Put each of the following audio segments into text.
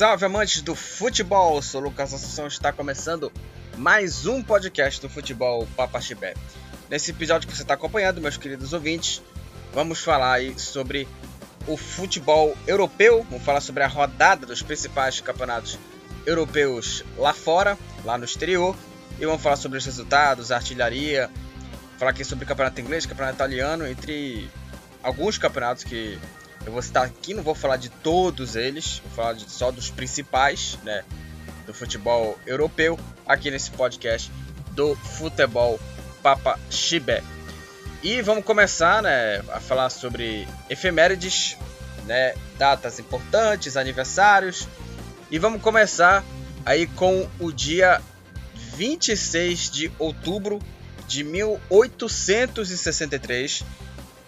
salve amantes do futebol! Sou Lucas Assunção está começando mais um podcast do futebol Papa Chibé. Nesse episódio que você está acompanhando, meus queridos ouvintes, vamos falar aí sobre o futebol europeu, vamos falar sobre a rodada dos principais campeonatos europeus lá fora, lá no exterior, e vamos falar sobre os resultados, a artilharia, falar aqui sobre o campeonato inglês, campeonato italiano, entre alguns campeonatos que eu vou citar aqui, não vou falar de todos eles, vou falar de, só dos principais, né, do futebol europeu, aqui nesse podcast do Futebol Papa Chibé. E vamos começar, né, a falar sobre efemérides, né, datas importantes, aniversários. E vamos começar aí com o dia 26 de outubro de 1863,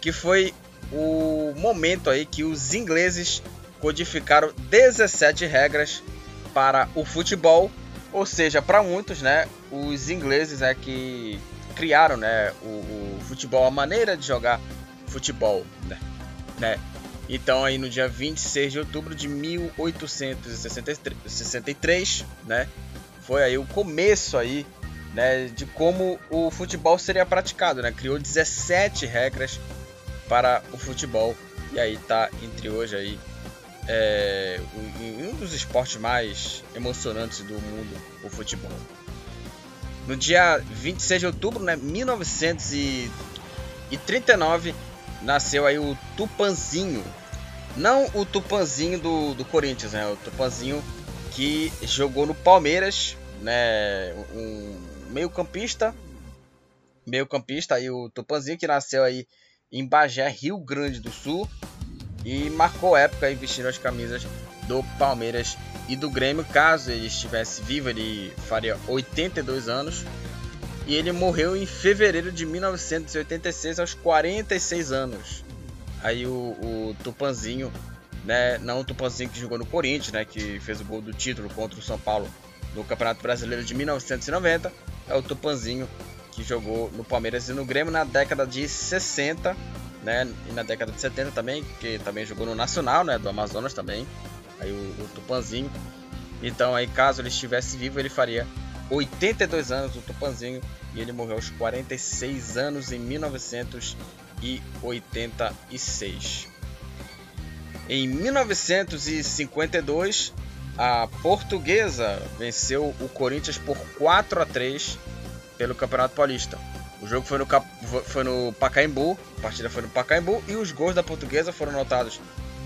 que foi o momento aí que os ingleses codificaram 17 regras para o futebol, ou seja, para muitos, né, os ingleses é que criaram, né, o, o futebol, a maneira de jogar futebol, né, né? Então aí no dia 26 de outubro de 1863, né, foi aí o começo aí, né, de como o futebol seria praticado, né? Criou 17 regras para o futebol. E aí tá entre hoje aí é, um, dos esportes mais emocionantes do mundo, o futebol. No dia 26 de outubro, né, 1939, nasceu aí o Tupanzinho. Não o Tupanzinho do, do Corinthians, né? O Tupanzinho que jogou no Palmeiras, né? Um meio campista, meio campista aí o Tupanzinho que nasceu aí em Bagé, Rio Grande do Sul, e marcou época vestindo as camisas do Palmeiras e do Grêmio. Caso ele estivesse vivo, ele faria 82 anos. E ele morreu em fevereiro de 1986, aos 46 anos. Aí o, o Tupanzinho, né? Não o Tupanzinho que jogou no Corinthians, né? Que fez o gol do título contra o São Paulo no Campeonato Brasileiro de 1990. É o Tupanzinho que jogou no Palmeiras e no Grêmio na década de 60, né? E na década de 70 também, que também jogou no Nacional, né? Do Amazonas também. Aí o, o Tupanzinho. Então aí caso ele estivesse vivo, ele faria 82 anos, o Tupanzinho, e ele morreu aos 46 anos em 1986. Em 1952, a Portuguesa venceu o Corinthians por 4 a 3 pelo Campeonato Paulista. O jogo foi no, foi no Pacaembu, a partida foi no Pacaembu e os gols da Portuguesa foram anotados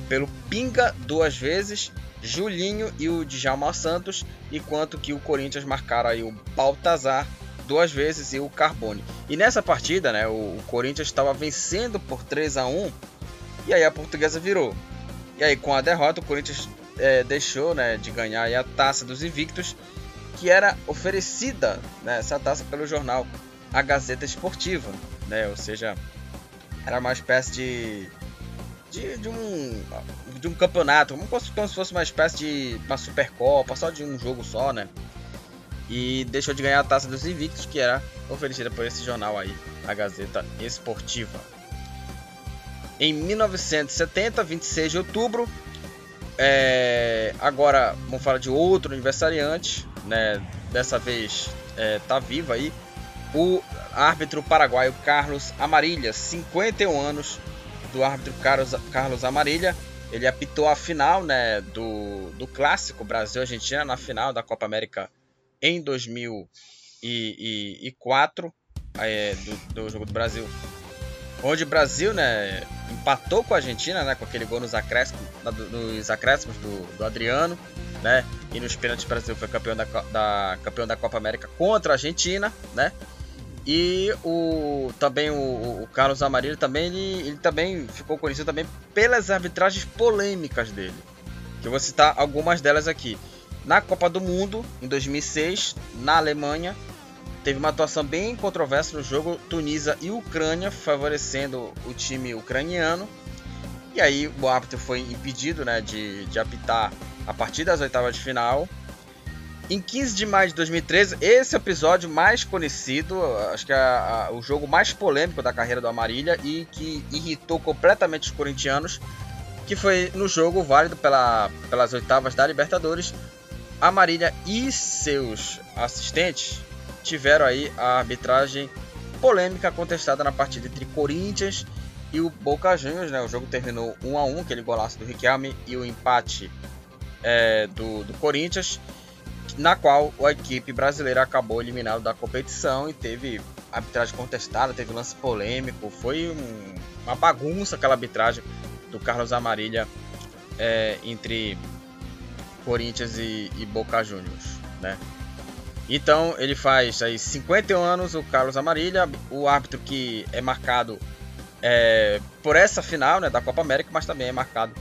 pelo Pinga duas vezes, Julinho e o Djalma Santos, enquanto que o Corinthians marcaram aí o Baltazar duas vezes e o Carbone. E nessa partida, né, o, o Corinthians estava vencendo por 3 a 1 e aí a Portuguesa virou. E aí com a derrota o Corinthians é, deixou né, de ganhar a taça dos invictos que era oferecida né, essa taça pelo jornal A Gazeta Esportiva, né? Ou seja, era uma espécie de de, de um de um campeonato, como, se fosse uma espécie de uma supercopa, só de um jogo só, né? E deixou de ganhar a taça dos invictos que era oferecida por esse jornal aí, a Gazeta Esportiva. Em 1970, 26 de outubro, é, agora vamos falar de outro aniversariante, né, dessa vez é, tá vivo aí, o árbitro paraguaio Carlos Amarilha, 51 anos do árbitro Carlos, Carlos Amarilha. Ele apitou a final né, do, do clássico Brasil-Argentina na final da Copa América em 2004, é, do, do jogo do Brasil onde o Brasil, né, empatou com a Argentina, né, com aquele gol nos acréscimos, nos acréscimos do, do Adriano, né, e nos pênaltis o Brasil foi campeão da, da, campeão da Copa América contra a Argentina, né, e o também o, o Carlos Amarillo também ele, ele também ficou conhecido também pelas arbitragens polêmicas dele. Que eu vou citar algumas delas aqui. Na Copa do Mundo em 2006, na Alemanha, teve uma atuação bem controversa no jogo Tunísia e Ucrânia, favorecendo o time ucraniano. E aí o árbitro foi impedido né, de, de apitar a partir das oitavas de final. Em 15 de maio de 2013, esse é episódio mais conhecido, acho que é o jogo mais polêmico da carreira do Amarília e que irritou completamente os corintianos. que foi no jogo válido pela, pelas oitavas da Libertadores. A Marília e seus assistentes tiveram aí a arbitragem polêmica contestada na partida entre Corinthians e o Boca Juniors. Né? O jogo terminou 1 a 1 aquele golaço do Riquelme e o empate é, do, do Corinthians, na qual a equipe brasileira acabou eliminada da competição e teve arbitragem contestada, teve lance polêmico, foi um, uma bagunça aquela arbitragem do Carlos Amarilha é, entre Corinthians e, e, Boca Juniors, né? Então ele faz aí 51 anos o Carlos Amarilha, o árbitro que é marcado é, por essa final né, da Copa América, mas também é marcado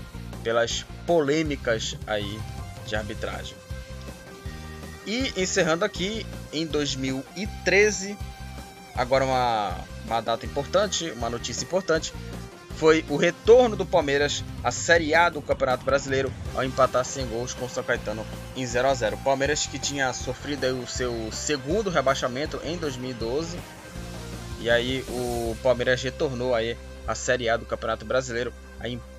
pelas polêmicas aí de arbitragem. E encerrando aqui em 2013, agora uma, uma data importante, uma notícia importante, foi o retorno do Palmeiras à Série A do Campeonato Brasileiro ao empatar sem gols com o São Caetano em 0 a 0. O Palmeiras que tinha sofrido o seu segundo rebaixamento em 2012 e aí o Palmeiras retornou aí à Série A do Campeonato Brasileiro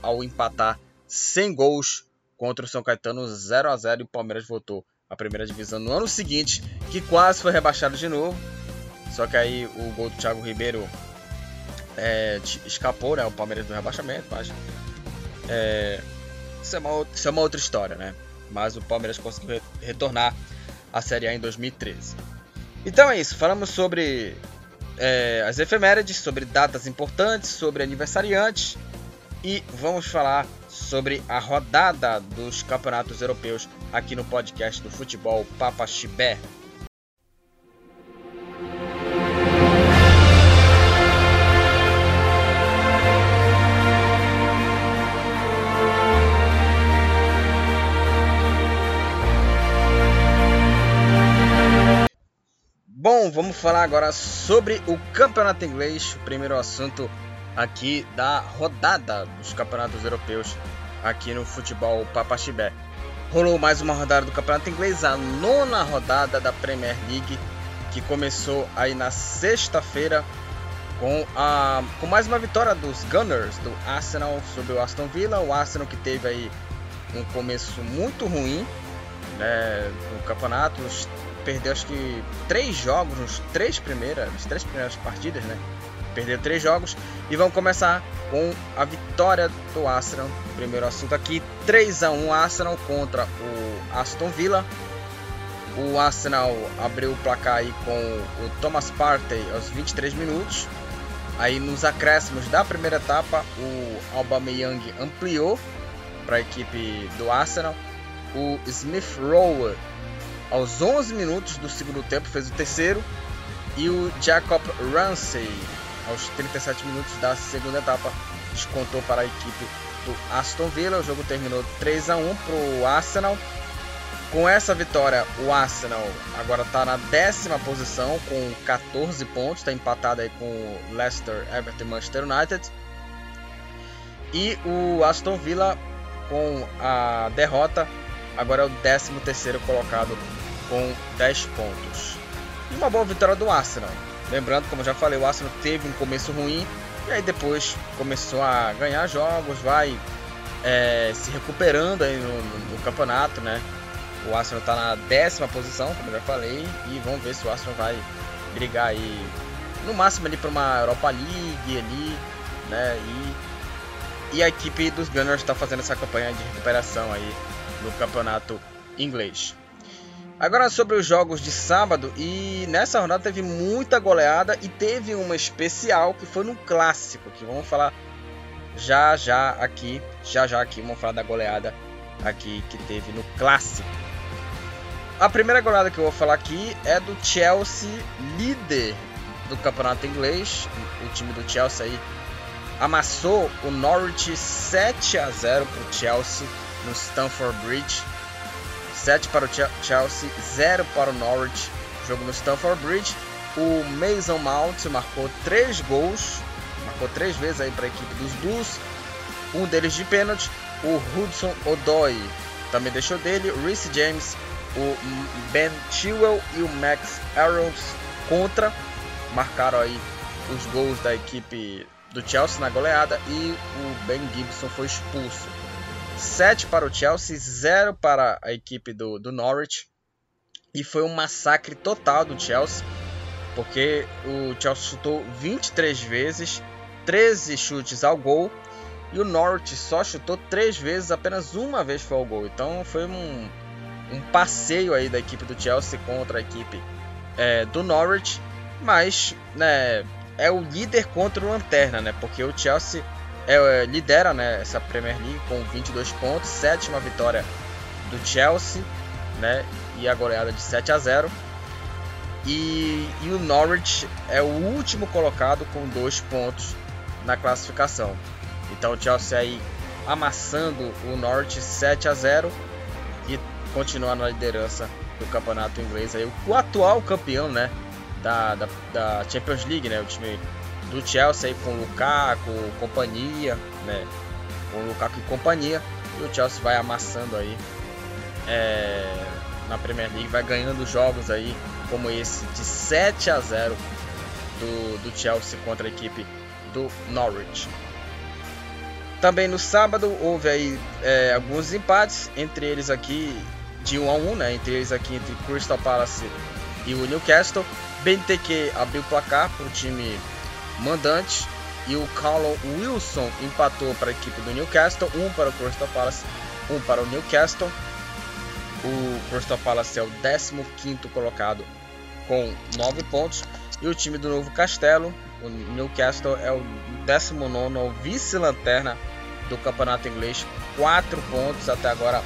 ao empatar sem gols contra o São Caetano 0 a 0 e o Palmeiras voltou à primeira divisão no ano seguinte, que quase foi rebaixado de novo. Só que aí o gol do Thiago Ribeiro é, escapou, né? O Palmeiras do rebaixamento, mas é, isso, é uma, isso é uma outra história, né? Mas o Palmeiras conseguiu retornar à Série A em 2013. Então é isso, falamos sobre é, as efemérides, sobre datas importantes, sobre aniversariantes e vamos falar sobre a rodada dos campeonatos europeus aqui no podcast do Futebol Papa Chibé. Bom, vamos falar agora sobre o campeonato inglês, o primeiro assunto aqui da rodada dos campeonatos europeus aqui no futebol Papaxibé. Rolou mais uma rodada do campeonato inglês, a nona rodada da Premier League, que começou aí na sexta-feira com, a, com mais uma vitória dos Gunners do Arsenal sobre o Aston Villa. O Arsenal que teve aí um começo muito ruim né, no campeonato, perdeu acho que três jogos nos três primeiras, nas três primeiras partidas, né? Perdeu três jogos e vamos começar com a vitória do Arsenal. Primeiro assunto aqui, 3 a 1 Arsenal contra o Aston Villa. O Arsenal abriu o placar aí com o Thomas Partey aos 23 minutos. Aí nos acréscimos da primeira etapa, o Aubameyang ampliou para a equipe do Arsenal. O Smith Rowe aos 11 minutos do segundo tempo fez o terceiro e o Jacob Ramsey aos 37 minutos da segunda etapa descontou para a equipe do Aston Villa. O jogo terminou 3 a 1 para o Arsenal. Com essa vitória, o Arsenal agora está na décima posição com 14 pontos, está empatado aí com o Leicester, Everton e Manchester United. E o Aston Villa com a derrota agora é o 13 terceiro colocado com 10 pontos. E uma boa vitória do Arsenal. Lembrando, como já falei, o Arsenal teve um começo ruim e aí depois começou a ganhar jogos, vai é, se recuperando aí no, no, no, campeonato, né? O Arsenal está na décima posição, como já falei, e vamos ver se o Arsenal vai brigar aí no máximo ali para uma Europa League ali, né? E, e a equipe dos Gunners está fazendo essa campanha de recuperação aí no campeonato inglês. Agora sobre os jogos de sábado e nessa rodada teve muita goleada e teve uma especial que foi no clássico que vamos falar já já aqui, já já aqui vamos falar da goleada aqui que teve no clássico. A primeira goleada que eu vou falar aqui é do Chelsea, líder do campeonato inglês. O time do Chelsea aí amassou o Norwich 7 a 0 para o Chelsea no Stamford Bridge 7 para o Chelsea, 0 para o Norwich. Jogo no Stamford Bridge. O Mason Mount marcou 3 gols, marcou 3 vezes aí para a equipe dos Blues. Um deles de pênalti. O Hudson Odoi também deixou dele. O Reece James, o Ben Chilwell e o Max Arrows contra. Marcaram aí os gols da equipe do Chelsea na goleada e o Ben Gibson foi expulso. 7 para o Chelsea, 0 para a equipe do, do Norwich. E foi um massacre total do Chelsea, porque o Chelsea chutou 23 vezes, 13 chutes ao gol, e o Norwich só chutou 3 vezes, apenas uma vez foi ao gol. Então foi um, um passeio aí da equipe do Chelsea contra a equipe é, do Norwich, mas né, é o líder contra o Lanterna, né? Porque o Chelsea é, lidera né, essa Premier League com 22 pontos, sétima vitória do Chelsea, né? E a goleada de 7 a 0. E, e o Norwich é o último colocado com 2 pontos na classificação. Então o Chelsea aí amassando o Norwich 7 a 0 e continua na liderança do campeonato inglês aí o atual campeão né da, da, da Champions League né o time do Chelsea aí com o Lukaku companhia né com o Lukaku e companhia e o Chelsea vai amassando aí é, na Premier League vai ganhando jogos aí como esse de 7 a 0 do, do Chelsea contra a equipe do Norwich também no sábado houve aí é, alguns empates, entre eles aqui de 1 a 1, né? Entre eles aqui entre Crystal Palace e o Newcastle. BNTQ abriu o placar para o time mandante e o Callum Wilson empatou para a equipe do Newcastle, um para o Crystal Palace, um para o Newcastle. O Crystal Palace é o 15 colocado com 9 pontos e o time do Novo Castelo, o Newcastle é o 19 o vice-lanterna do campeonato inglês, 4 pontos até agora.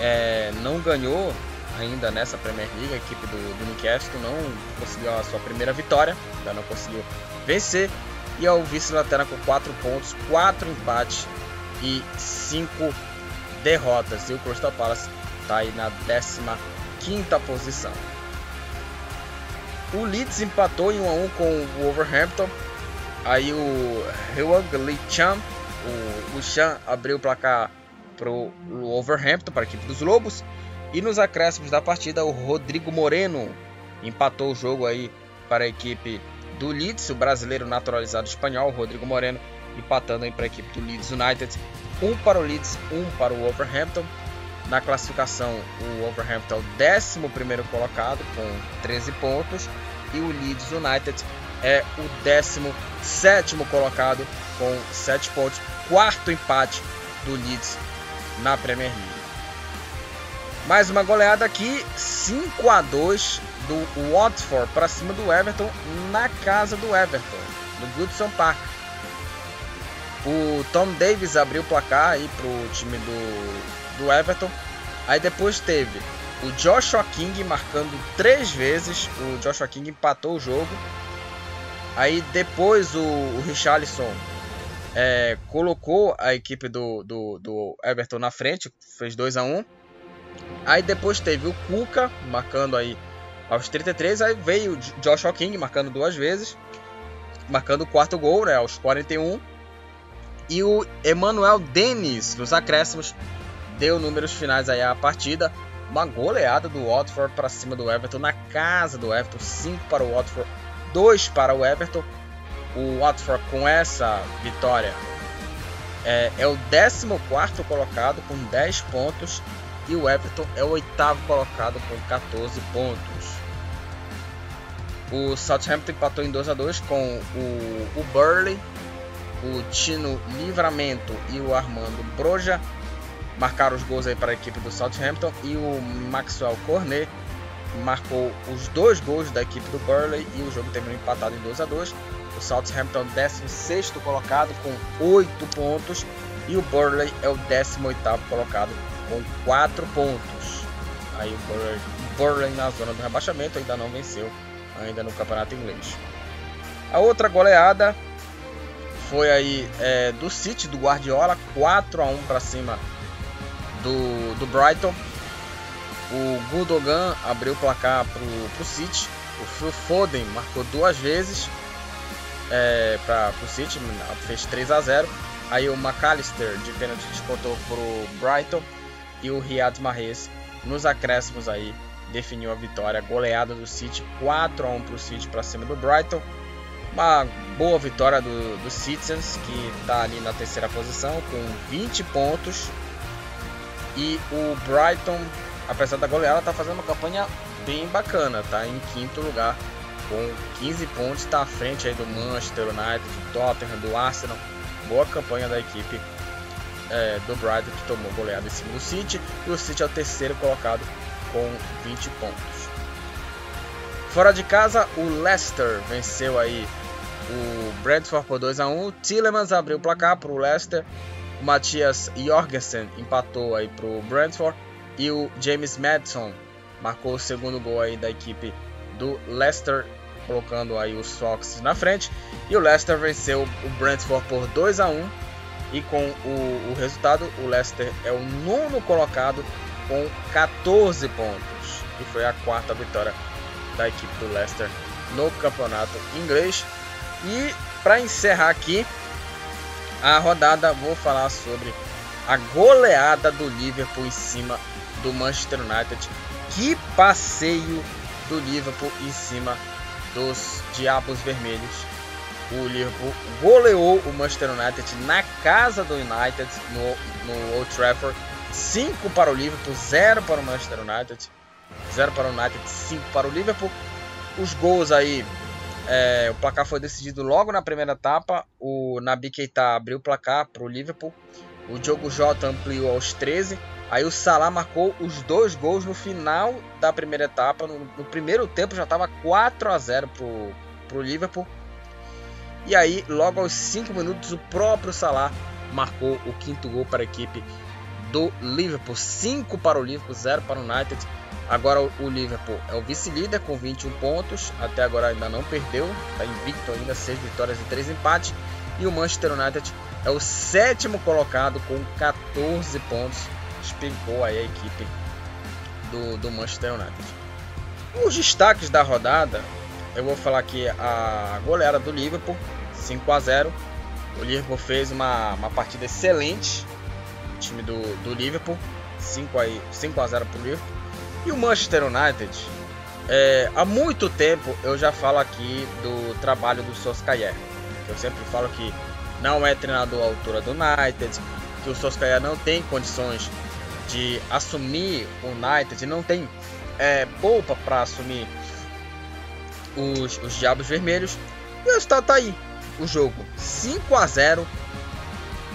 É, não ganhou ainda nessa Premier League, a equipe do, do Newcastle não conseguiu a sua primeira vitória, ainda não conseguiu vencer. E é o vice-lanterna com 4 pontos, 4 empates e 5 derrotas. E o Crystal Palace está aí na 15 posição. O Leeds empatou em 1 a 1 com o Wolverhampton. Aí o Hwang Lee Chan, o, o Chan abriu o placar para o Wolverhampton, para a equipe dos Lobos. E nos acréscimos da partida, o Rodrigo Moreno empatou o jogo aí para a equipe do Leeds, o brasileiro naturalizado espanhol, Rodrigo Moreno, empatando para a equipe do Leeds United. Um para o Leeds, um para o Wolverhampton. Na classificação, o Wolverhampton é o 11 colocado com 13 pontos e o Leeds United é o 17 colocado com 7 pontos. Quarto empate do Leeds na Premier League. Mais uma goleada aqui, 5 a 2 do Watford para cima do Everton na casa do Everton, no Goodson Park. O Tom Davis abriu o placar aí pro time do do Everton. Aí depois teve o Joshua King marcando três vezes. O Joshua King empatou o jogo. Aí depois o, o Richarlison é, colocou a equipe do, do, do, Everton na frente, fez 2 a 1 um. Aí depois teve o Kuka marcando aí aos 33. Aí veio Joshua King marcando duas vezes, marcando o quarto gol né, aos 41. E o Emmanuel Dennis nos acréscimos deu números finais aí à partida. Uma goleada do Watford para cima do Everton na casa do Everton, 5 para o Watford, 2 para o Everton. O Watford com essa vitória é, é o 14 colocado com 10 pontos e o Everton é o oitavo colocado com 14 pontos. O Southampton empatou em 2 a 2 com o, o Burley, o Tino Livramento e o Armando Broja marcaram os gols aí para a equipe do Southampton e o Maxwell Cornet marcou os dois gols da equipe do Burley e o jogo terminou empatado em 2 a 2. O Southampton 16 colocado com 8 pontos e o Burley é o 18 colocado com 4 pontos. Aí o Burley, Burley na zona do rebaixamento ainda não venceu ainda no campeonato inglês. A outra goleada foi aí é, do City do Guardiola 4 a 1 para cima do, do Brighton. O Gundogan abriu o placar para o City. O Phil Foden marcou duas vezes é, para o City, fez 3 a 0 Aí o McAllister de pênalti descontou para o Brighton. E o Riyad Mahrez nos acréscimos aí definiu a vitória. Goleada do City 4 a 1 para o City para cima do Brighton. Uma boa vitória do, do Citizens, que está ali na terceira posição com 20 pontos. E o Brighton, apesar da goleada, está fazendo uma campanha bem bacana, está em quinto lugar com 15 pontos, está à frente aí do Manchester United, do Tottenham, do Arsenal. Boa campanha da equipe é, do Brighton que tomou goleada em cima do City e o City é o terceiro colocado com 20 pontos. Fora de casa, o Leicester venceu aí o Brentford por 2 a 1. O Tillemans abriu o placar para o Leicester. O Matias Jorgensen empatou aí para o Brentford e o James Madison marcou o segundo gol aí da equipe do Leicester, colocando aí os Fox na frente. E o Leicester venceu o Brentford por 2 a 1 e com o, o resultado o Leicester é o nono colocado com 14 pontos e foi a quarta vitória da equipe do Leicester no campeonato inglês. E para encerrar aqui a rodada, vou falar sobre a goleada do Liverpool em cima do Manchester United. Que passeio do Liverpool em cima dos Diabos Vermelhos. O Liverpool goleou o Manchester United na casa do United no, no Old Trafford. 5 para o Liverpool, 0 para o Manchester United. 0 para o United, 5 para o Liverpool. Os gols aí é, o placar foi decidido logo na primeira etapa. O Nabi Keita abriu o placar para o Liverpool. O Diogo Jota ampliou aos 13. Aí o Salah marcou os dois gols no final da primeira etapa. No, no primeiro tempo já estava 4 a 0 para o Liverpool. E aí, logo aos 5 minutos, o próprio Salah marcou o quinto gol para a equipe do Liverpool. 5 para o Liverpool, 0 para o United. Agora o Liverpool é o vice-líder com 21 pontos. Até agora ainda não perdeu. Está invicto ainda, 6 vitórias e 3 empates. E o Manchester United é o sétimo colocado com 14 pontos. Despencou aí a equipe do, do Manchester United. Os destaques da rodada, eu vou falar aqui a goleada do Liverpool, 5 a 0. O Liverpool fez uma, uma partida excelente. Time do, do Liverpool, 5 a, 5 a 0 para o Liverpool. E o Manchester United, é, há muito tempo eu já falo aqui do trabalho do Solskjaer. Eu sempre falo que não é treinador à altura do United, que o Solskjaer não tem condições de assumir o United, não tem é, polpa para assumir os, os Diabos Vermelhos. E o resultado tá aí. O jogo 5 a 0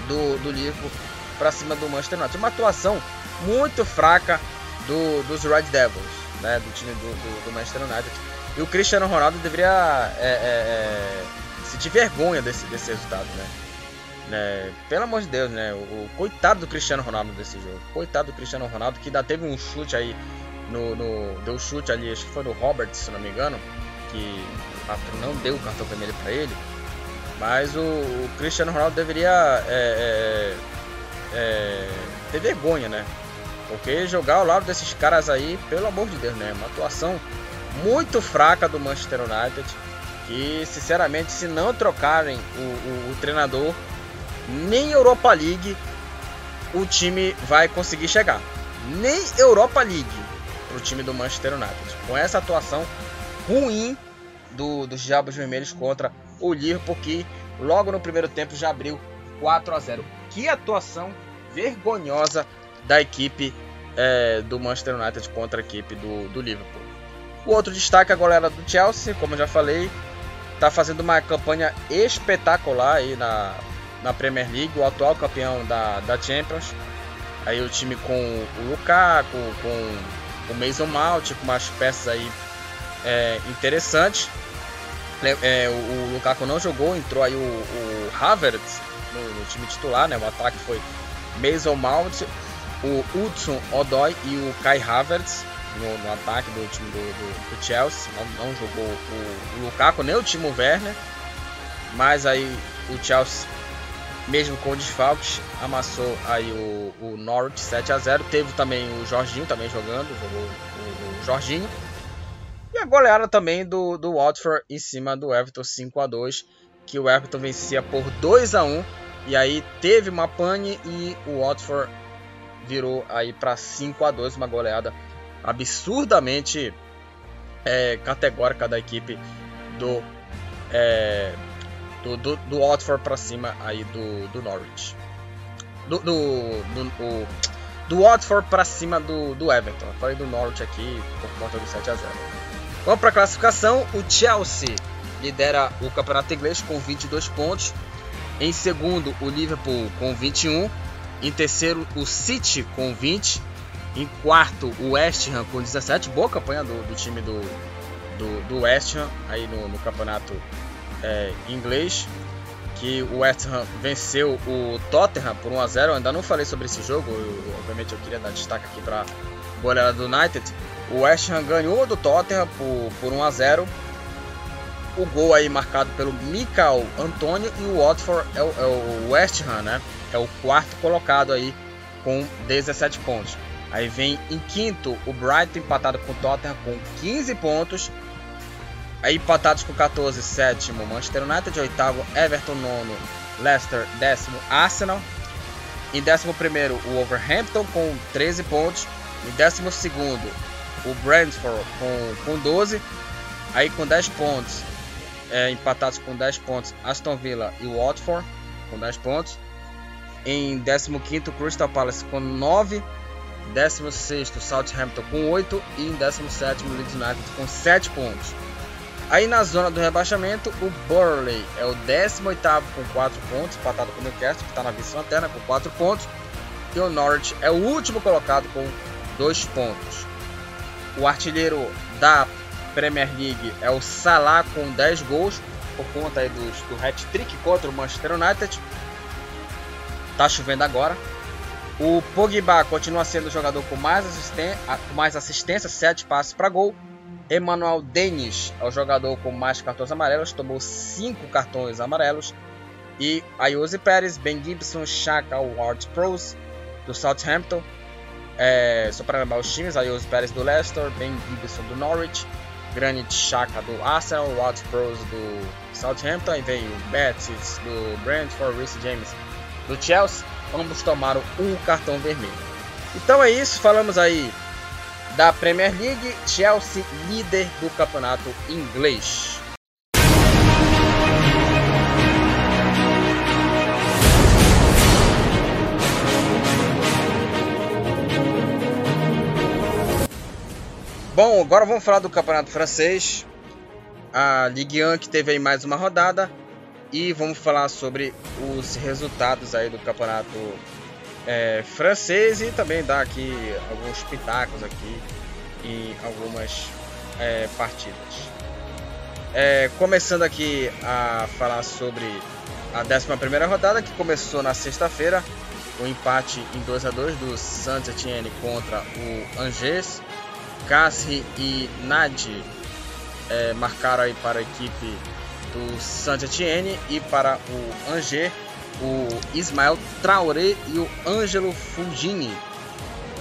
do, do Liverpool para cima do Manchester United. Uma atuação muito fraca do, dos Red Devils, né, do time do, do, do, Manchester United. E o Cristiano Ronaldo deveria é, é, é, sentir vergonha desse, desse resultado, né? né? Pelo amor de Deus, né? O, o, coitado do Cristiano Ronaldo desse jogo. Coitado do Cristiano Ronaldo que ainda teve um chute aí no, no deu chute ali, acho que foi no Roberts, se não me engano, que o não deu o cartão vermelho para ele. Mas o, o, Cristiano Ronaldo deveria é, é, é, ter vergonha, né? Porque jogar ao lado desses caras aí, pelo amor de Deus, né? Uma atuação muito fraca do Manchester United. Que, sinceramente, se não trocarem o, o, o treinador, nem Europa League o time vai conseguir chegar. Nem Europa League para o time do Manchester United. Com essa atuação ruim do, dos Diabos Vermelhos contra o Liverpool, que logo no primeiro tempo já abriu 4 a 0. Que atuação vergonhosa da equipe é, do Manchester United contra a equipe do, do Liverpool. O outro destaque a galera do Chelsea, como eu já falei, está fazendo uma campanha espetacular aí na, na Premier League, o atual campeão da, da Champions. Aí o time com o Lukaku, com o Mason Mount, com umas peças aí é, interessantes. É, o, o, Lukaku não jogou, entrou aí o, o Havertz no, no, time titular, né? O ataque foi Mason Mount, o Hudson Odoi e o Kai Havertz no, no ataque do time do, do, do Chelsea. Não, não jogou o, o, Lukaku nem o Timo Werner, mas aí o Chelsea, mesmo com desfalques, amassou aí o, o Norwich 7 a 0. Teve também o Jorginho também jogando, jogou o, o Jorginho. E a goleada também do, do Watford em cima do Everton 5 a 2 que o Everton vencia por 2 a 1 e aí teve uma pane e o Watford virou aí para 5 a 2 uma goleada absurdamente é, categórica da equipe do é, do, do, do Watford para cima aí do, do Norwich. Do, do, do, do, Watford para cima do, do Everton. Eu falei do Norwich aqui por conta do 7 a 0. Vamos para a classificação. O Chelsea lidera o campeonato inglês com 22 pontos. Em segundo, o Liverpool com 21. Em terceiro, o City com 20. Em quarto, o West Ham com 17. Boa campanha do, do time do, do, do, West Ham aí no, no campeonato é, inglês. Que o West Ham venceu o Tottenham por 1 a 0 Eu ainda não falei sobre esse jogo. Eu, obviamente eu queria dar destaque aqui para a goleada do United. O West Ham ganhou do Tottenham por, por 1 a 0 o gol aí marcado pelo Michael Antônio e o Watford é o, é o West Ham, né? É o quarto colocado aí com 17 pontos. Aí vem em quinto o Brighton empatado com o Tottenham com 15 pontos. Aí empatados com 14, sétimo Manchester United, oitavo Everton, nono Leicester, décimo Arsenal. Em décimo primeiro o Wolverhampton com 13 pontos. Em décimo segundo o Brentford com, com 12. Aí com 10 pontos é, empatados com 10 pontos Aston Villa e Watford com 10 pontos. Em 15º Crystal Palace com 9, 16º Southampton com 8 e em 17º Leeds United com 7 pontos. Aí na zona do rebaixamento, o Burley é o 18º com 4 pontos, empatado com o Newcastle, que está na vice-lanterna com 4 pontos. E o Norwich é o último colocado com 2 pontos. O artilheiro da Premier League é o Salah com 10 gols, por conta aí do, do hat-trick contra o Manchester United. Tá chovendo agora. O Pogba continua sendo o jogador com mais, assisten mais assistência, 7 passes para gol. Emmanuel Dennis é o jogador com mais cartões amarelos, tomou 5 cartões amarelos. E Ayose Pérez, Ben Gibson, Shaka Ward Pros do Southampton. É, só para lembrar os times, Ayose Pérez do Leicester, Ben Gibson do Norwich, Granit Xhaka do Arsenal, Watts Pros do Southampton, e veio Betis do Brentford, Reece James do Chelsea. Ambos tomaram um cartão vermelho. Então é isso, falamos aí da Premier League, Chelsea líder do campeonato inglês. Bom, agora vamos falar do campeonato francês. A Ligue 1 que teve aí mais uma rodada. E vamos falar sobre os resultados aí do campeonato é, francês e também dar aqui alguns pitacos aqui em algumas é, partidas. É, começando aqui a falar sobre a 11 rodada que começou na sexta-feira, o empate em 2 a 2 do Saint-Etienne contra o Angers. Casri e Nadi é, marcaram aí para a equipe do Saint-Etienne e para o Angers o Ismael Traoré e o Ângelo Fulgini.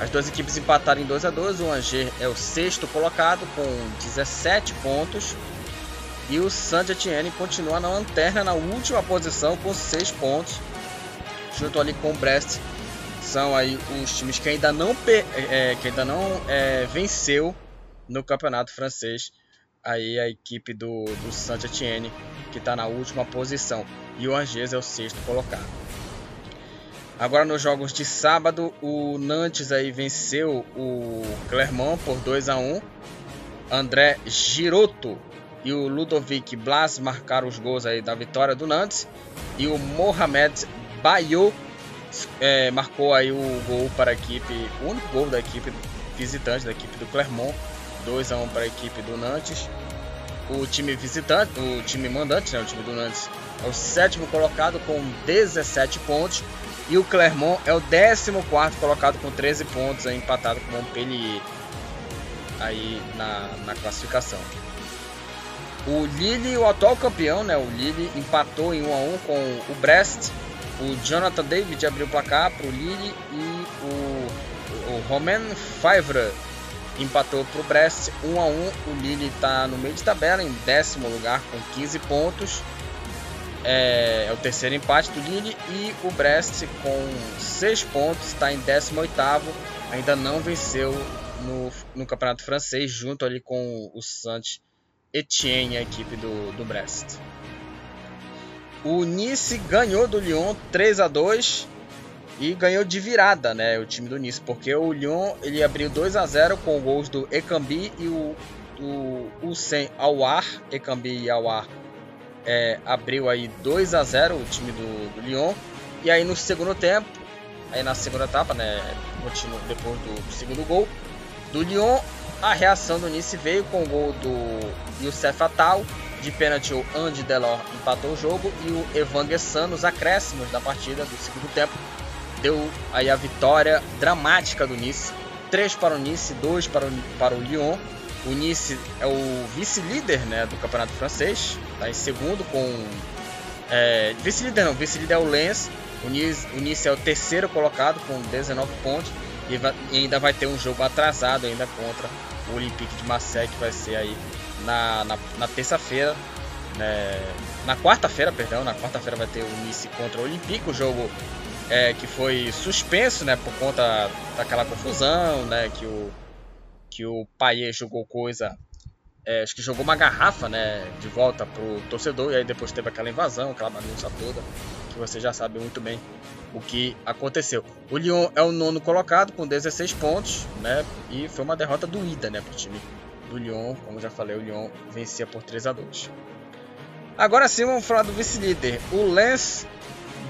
As duas equipes empataram em 2 a 2 O Angers é o sexto colocado com 17 pontos. E o Saint-Etienne continua na lanterna na última posição com 6 pontos. Junto ali com o Brest são aí os times que ainda não, é, que ainda não é, venceu no campeonato francês. Aí a equipe do, do Saint-Etienne, que está na última posição. E o Angers é o sexto colocado. Agora nos jogos de sábado, o Nantes aí venceu o Clermont por 2 a 1. André Giroto e o Ludovic Blas marcaram os gols aí da vitória do Nantes. E o Mohamed Bayou é, marcou aí o gol para a equipe, o único gol da equipe visitante, da equipe do Clermont, 2 a 1 para a equipe do Nantes. O time visitante, o time mandante, né, o time do Nantes, é o sétimo colocado com 17 pontos. E o Clermont é o 14 colocado com 13 pontos, aí, empatado com o Montpellier aí na, na classificação. O Lille, o atual campeão, né, o Lille empatou em 1 a 1 com o Brest o Jonathan David abriu o placar para o Lille e o, o Romain Favre empatou para o Brest 1 a 1. O Lille está no meio de tabela em décimo lugar com 15 pontos. É, é, o terceiro empate do Lille e o Brest com 6 pontos está em 18 Ainda não venceu no, no campeonato francês junto ali com o Saint Etienne, a equipe do, do Brest. O Nice ganhou do Lyon 3 a 2 e ganhou de virada, né, o time do Nice, porque o Lyon ele abriu 2 a 0 com gols do Ekambi e o o Hussein Awar, Ekambi e Awar é, abriu aí 2 a 0 o time do, do Lyon. E aí no segundo tempo, aí na segunda etapa, né, continua depois do, do segundo gol do Lyon, a reação do Nice veio com o gol do Youssef Atal, de pênalti o Andy Delors empatou o jogo e o Evan Gessan nos acréscimos da partida do segundo tempo deu aí a vitória dramática do Nice. 3 para o Nice, 2 para o, para o Lyon. O Nice é o vice-líder né, do campeonato francês, está em segundo com. É, vice-líder não, vice-líder é o Lens. O Nice, o Nice é o terceiro colocado com 19 pontos e, vai, e ainda vai ter um jogo atrasado ainda contra o Olympique de Marseille que vai ser aí na, na, na terça-feira. Né, na quarta-feira, perdão, na quarta-feira vai ter o Nice contra o Olympique, o jogo é, que foi suspenso, né, por conta daquela confusão, né, que o que o Paier jogou coisa, é, acho que jogou uma garrafa, né, de volta pro torcedor e aí depois teve aquela invasão, aquela bagunça toda, que você já sabe muito bem o que aconteceu. O Lyon é o nono colocado com 16 pontos, né, e foi uma derrota doída, né, pro time do Lyon, como já falei, o Lyon vencia por 3 a 2. Agora sim, vamos falar do vice-líder. O Lens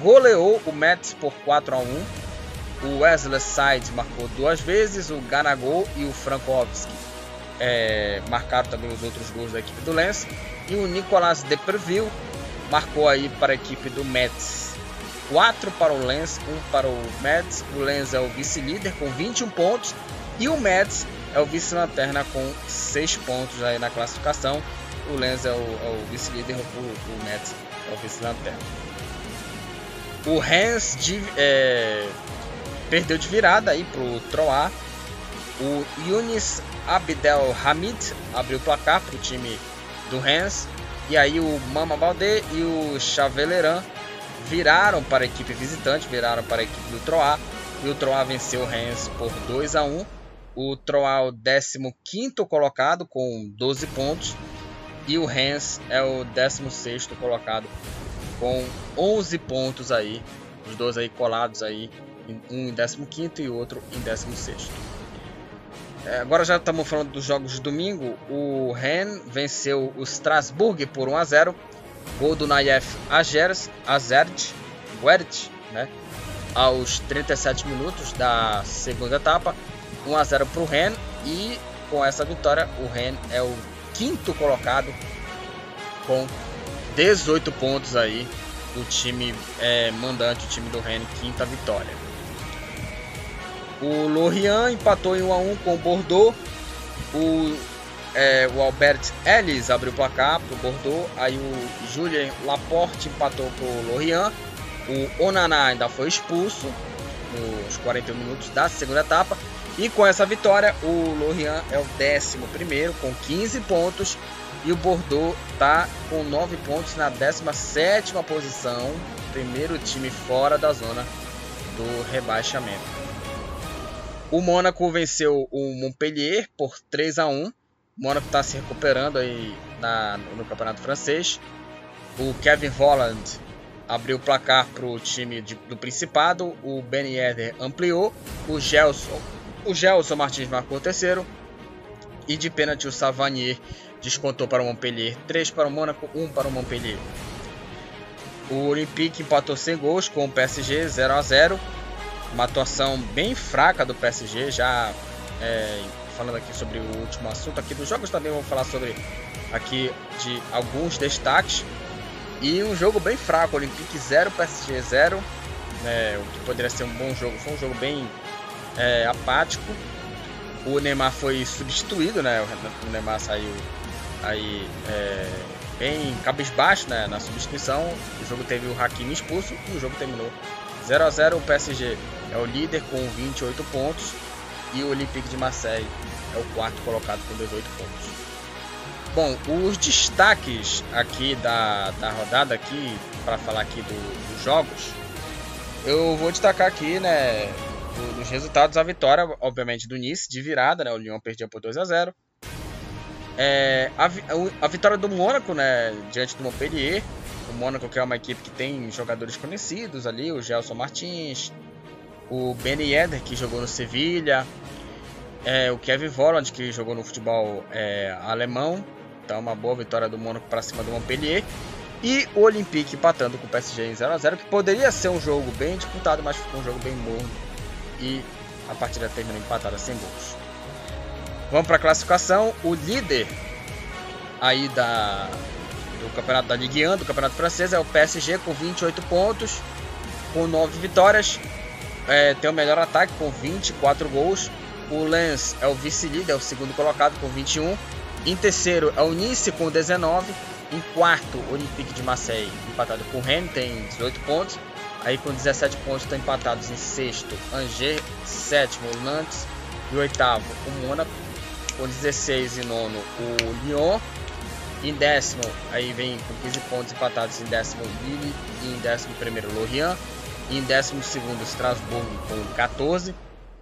goleou o Mets por 4 a 1. O Wesley Sides marcou duas vezes, o Ganagol e o Frankowski é, marcaram também os outros gols da equipe do Lens. E o Nicolas Depreville marcou aí para a equipe do Mets. 4 para o Lens, 1 para o Mets. O Lens é o vice-líder com 21 pontos e o Mets é o vice-lanterna com 6 pontos aí na classificação. O Lens é o, é o vice-líder, o, o Mets é o vice-lanterna. O Hans de, é, perdeu de virada aí pro Troar. O Yunis Abdel Hamid abriu o placar para o time do Hans. E aí o Mama Baldé e o Chaveleran viraram para a equipe visitante, viraram para a equipe do Troar. E o Troar venceu o Hans por 2 a 1 O Troar é o 15 colocado com 12 pontos. E o Hans é o 16 colocado com 11 pontos aí. Os dois aí colados aí. Um em 15 e outro em 16. É, agora já estamos falando dos jogos de domingo. O Rennes venceu o Strasbourg por 1 a 0. Gol do Nayef Agers, Azert, Wert, né? Aos 37 minutos da segunda etapa. 1 a 0 para o Rennes. E com essa vitória, o Rennes é o quinto colocado com 18 pontos aí. O time é, mandante, o time do Rennes, quinta vitória. O Lorient empatou em 1 a 1 com o Bordeaux. O, é, o Albert Ellis abriu o placar para o Bordeaux. Aí o Julien Laporte empatou para o Lorient. O Onana ainda foi expulso nos 41 minutos da segunda etapa. E com essa vitória, o Lorient é o 11 com 15 pontos e o Bordeaux está com 9 pontos na 17 posição, primeiro time fora da zona do rebaixamento. O Mônaco venceu o Montpellier por 3 a 1. O Mônaco está se recuperando aí na, no campeonato francês. O Kevin Holland abriu o placar para o time de, do Principado. O Ben Yedder ampliou. O Gelson, o Gelson Martins marcou o terceiro. E de pênalti o Savanier descontou para o Montpellier. 3 para o Mônaco, 1 para o Montpellier. O Olympique empatou sem gols com o PSG 0 a 0. Uma atuação bem fraca do PSG, já é, falando aqui sobre o último assunto aqui dos jogos, também vou falar sobre aqui de alguns destaques. E um jogo bem fraco, Olympique 0, PSG 0, né, o que poderia ser um bom jogo, foi um jogo bem é, apático. O Neymar foi substituído, né, o Neymar saiu aí é, bem cabisbaixo né, na substituição. O jogo teve o Hakimi expulso e o jogo terminou 0 a 0 O PSG é o líder com 28 pontos e o Olympique de Marseille é o quarto colocado com 18 pontos. Bom, os destaques aqui da, da rodada aqui para falar aqui do, dos jogos, eu vou destacar aqui, né, dos resultados a vitória, obviamente do Nice de virada, né, o Lyon perdia por 2 a 0. É, a, a, vitória do Mônaco, né, diante do Montpellier. O Mônaco que é uma equipe que tem jogadores conhecidos ali, o Gelson Martins, o Benny Eder, que jogou no Sevilha, é, o Kevin Volland, que jogou no futebol é, alemão. Então, uma boa vitória do Mônaco para cima do Montpellier. E o Olympique empatando com o PSG em 0x0, que poderia ser um jogo bem disputado, mas ficou um jogo bem morno. E a partida terminou empatada sem gols. Vamos para a classificação. O líder aí da, do campeonato da Ligue 1, do campeonato francês, é o PSG com 28 pontos, com 9 vitórias. É, tem o melhor ataque com 24 gols. O Lens é o vice-líder, é o segundo colocado com 21. Em terceiro é o Nice com 19. Em quarto, o Olympique de Marseille, empatado com o Rennes, tem 18 pontos. Aí com 17 pontos estão empatados em sexto, Angers, sétimo, Nantes e oitavo, o Mônaco. Com 16 e nono, o Lyon. Em décimo, aí vem com 15 pontos empatados em décimo, Lille. E em décimo primeiro, Lorient. E em décimo segundo, Strasbourg com 14.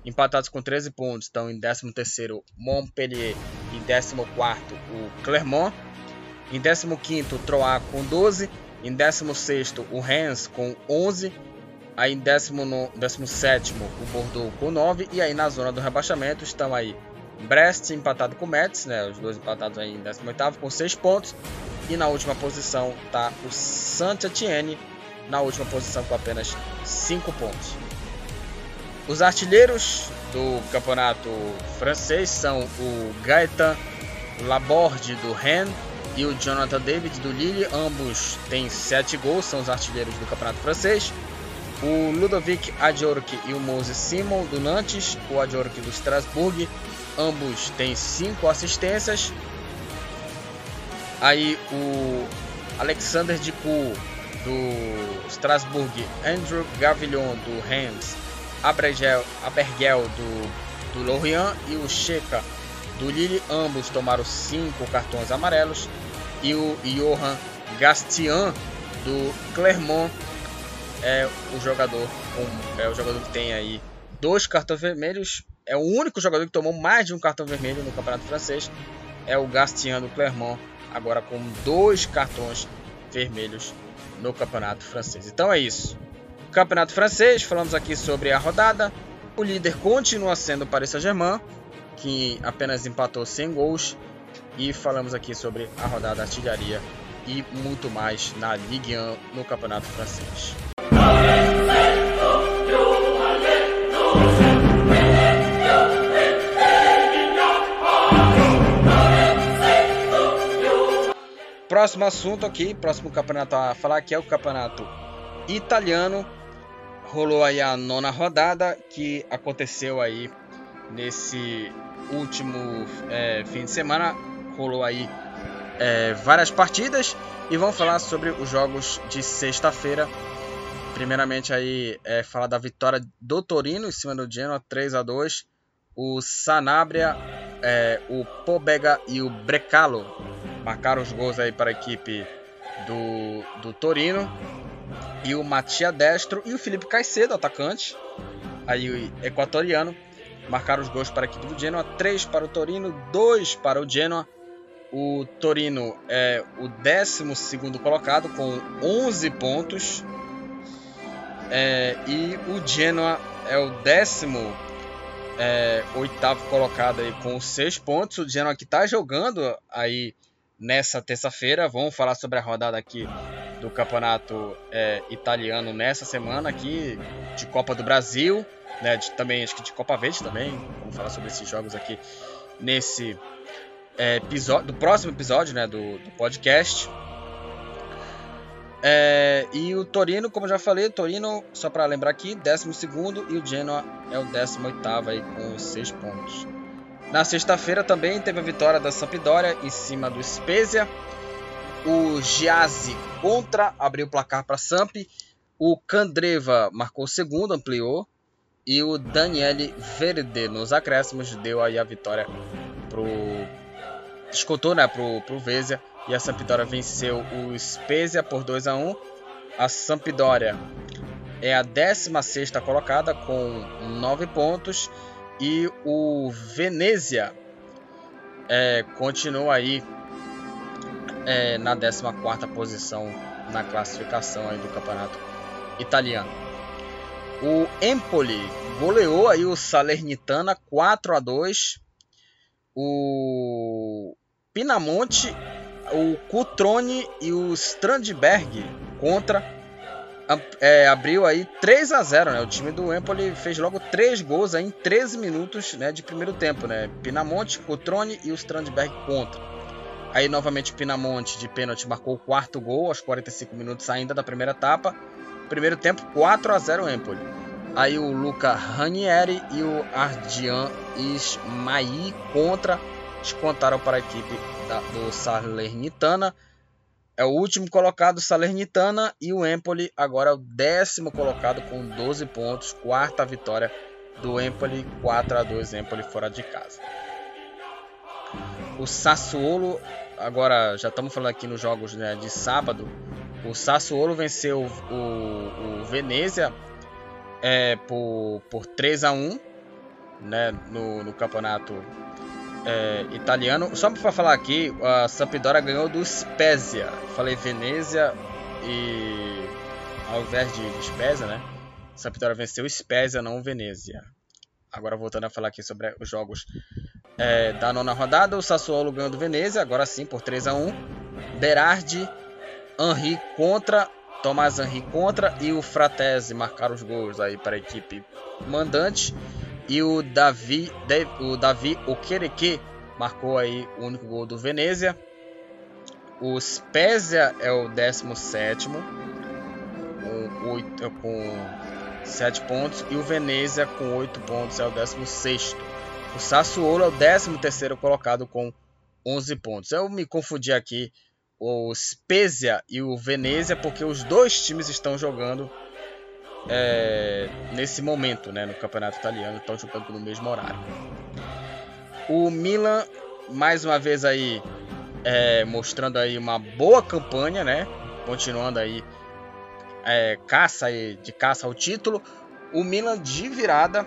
Empatados com 13 pontos estão em décimo terceiro, Montpellier. Em décimo quarto, o Clermont. Em 15º, o Troyes com 12. Em 16 o Rennes com 11. Aí em 17 o Bordeaux com 9. E aí na zona do rebaixamento estão aí Brest empatado com Metz, né, os dois empatados aí em 18 com 6 pontos. E na última posição está o Saint-Étienne, na última posição com apenas 5 pontos. Os artilheiros do campeonato francês são o Gaëtan Laborde do Rennes e o Jonathan David do Lille. Ambos têm 7 gols, são os artilheiros do campeonato francês. O Ludovic Adjork e o Moses Simon do Nantes, o Adjork do Strasbourg. Ambos têm 5 assistências. Aí o Alexander Dicu do Strasbourg, Andrew Gavillon do Reims, Abergel, Abergel do, do Lorient e o Checa do Lille. Ambos tomaram 5 cartões amarelos e o Johan Gastian do Clermont. É o jogador é o jogador que tem aí dois cartões vermelhos. É o único jogador que tomou mais de um cartão vermelho no campeonato francês. É o Gastian do Clermont agora com dois cartões vermelhos no campeonato francês. Então é isso. Campeonato francês falamos aqui sobre a rodada. O líder continua sendo o Paris Saint-Germain que apenas empatou sem gols e falamos aqui sobre a rodada artilharia e muito mais na Ligue 1 no Campeonato Francês. Próximo assunto aqui, próximo campeonato a falar aqui é o campeonato italiano. Rolou aí a nona rodada que aconteceu aí nesse último é, fim de semana rolou aí é, várias partidas e vamos falar sobre os jogos de sexta-feira. Primeiramente aí é, falar da vitória do Torino em cima do Genoa 3 a 2. O Sanabria, é, o Pobega e o Brecalo marcaram os gols aí para a equipe do, do Torino. E o Matia Destro e o Felipe Caicedo, atacante, aí o equatoriano, marcaram os gols para a equipe do Genoa. 3 para o Torino, 2 para o Genoa. O Torino é o 12 colocado com 11 pontos. É, e o Genoa é o 18 é, colocado aí com 6 pontos. O Genoa que está jogando aí nessa terça-feira. Vamos falar sobre a rodada aqui do campeonato é, italiano nessa semana aqui de Copa do Brasil, né? De, também acho que de Copa Verde também. Vamos falar sobre esses jogos aqui nesse é, episódio, do próximo episódio né, do, do podcast. É, e o Torino, como já falei, Torino, só para lembrar aqui, 12 e o Genoa é o 18 aí com 6 pontos. Na sexta-feira também teve a vitória da Sampdoria em cima do Spezia. O Giazzi contra abriu o placar para Samp. O Candreva marcou o segundo, ampliou. E o Daniele Verde nos acréscimos deu aí a vitória pro descontou, né, pro, pro e a Sampdoria venceu o Spezia por 2 a 1. A Sampdoria é a 16 colocada com 9 pontos e o Venezia é, continua aí é, na 14 posição na classificação aí do campeonato italiano. O Empoli goleou aí o Salernitana 4 a 2. O Pinamonte, o Cutrone e o Strandberg contra é, abriu aí 3 a 0, né? O time do Empoli fez logo 3 gols aí em 13 minutos, né, de primeiro tempo, né? Pinamonte, Cutrone e o Strandberg contra. Aí novamente Pinamonte de pênalti marcou o quarto gol aos 45 minutos ainda da primeira etapa. Primeiro tempo 4 a 0 Empoli. Aí o Luca Ranieri e o Ardian Ismail contra descontaram para a equipe da, do Salernitana. É o último colocado Salernitana e o Empoli agora é o décimo colocado com 12 pontos, quarta vitória do Empoli, 4 a 2 Empoli fora de casa. O Sassuolo, agora já estamos falando aqui nos jogos né, de sábado, o Sassuolo venceu o, o, Venezia é, por, por 3 a 1 né, no, no campeonato é, italiano. Só para falar aqui, a Sampdoria ganhou do Spezia. Falei Venezia e ao invés de, de Spezia, né? Sampdoria venceu Spezia, não Venezia. Agora voltando a falar aqui sobre os jogos é, da nona rodada, o Sassuolo ganhou do Venezia, agora sim por 3 a 1. Berardi, Henri contra Tomás Henri contra e o Fratese marcaram os gols aí para a equipe mandante. E o Davi, o Davi Okereke marcou aí o único gol do Venezia. O Spezia é o 17 com, 8, com 7 pontos e o Venezia com 8 pontos é o 16. O Sassuolo é o 13 colocado com 11 pontos. Eu me confundi aqui o Spezia e o Venezia porque os dois times estão jogando é, nesse momento, né, no campeonato italiano, estão jogando no mesmo horário. O Milan, mais uma vez aí, é, mostrando aí uma boa campanha, né, continuando aí é, caça de caça ao título. O Milan de virada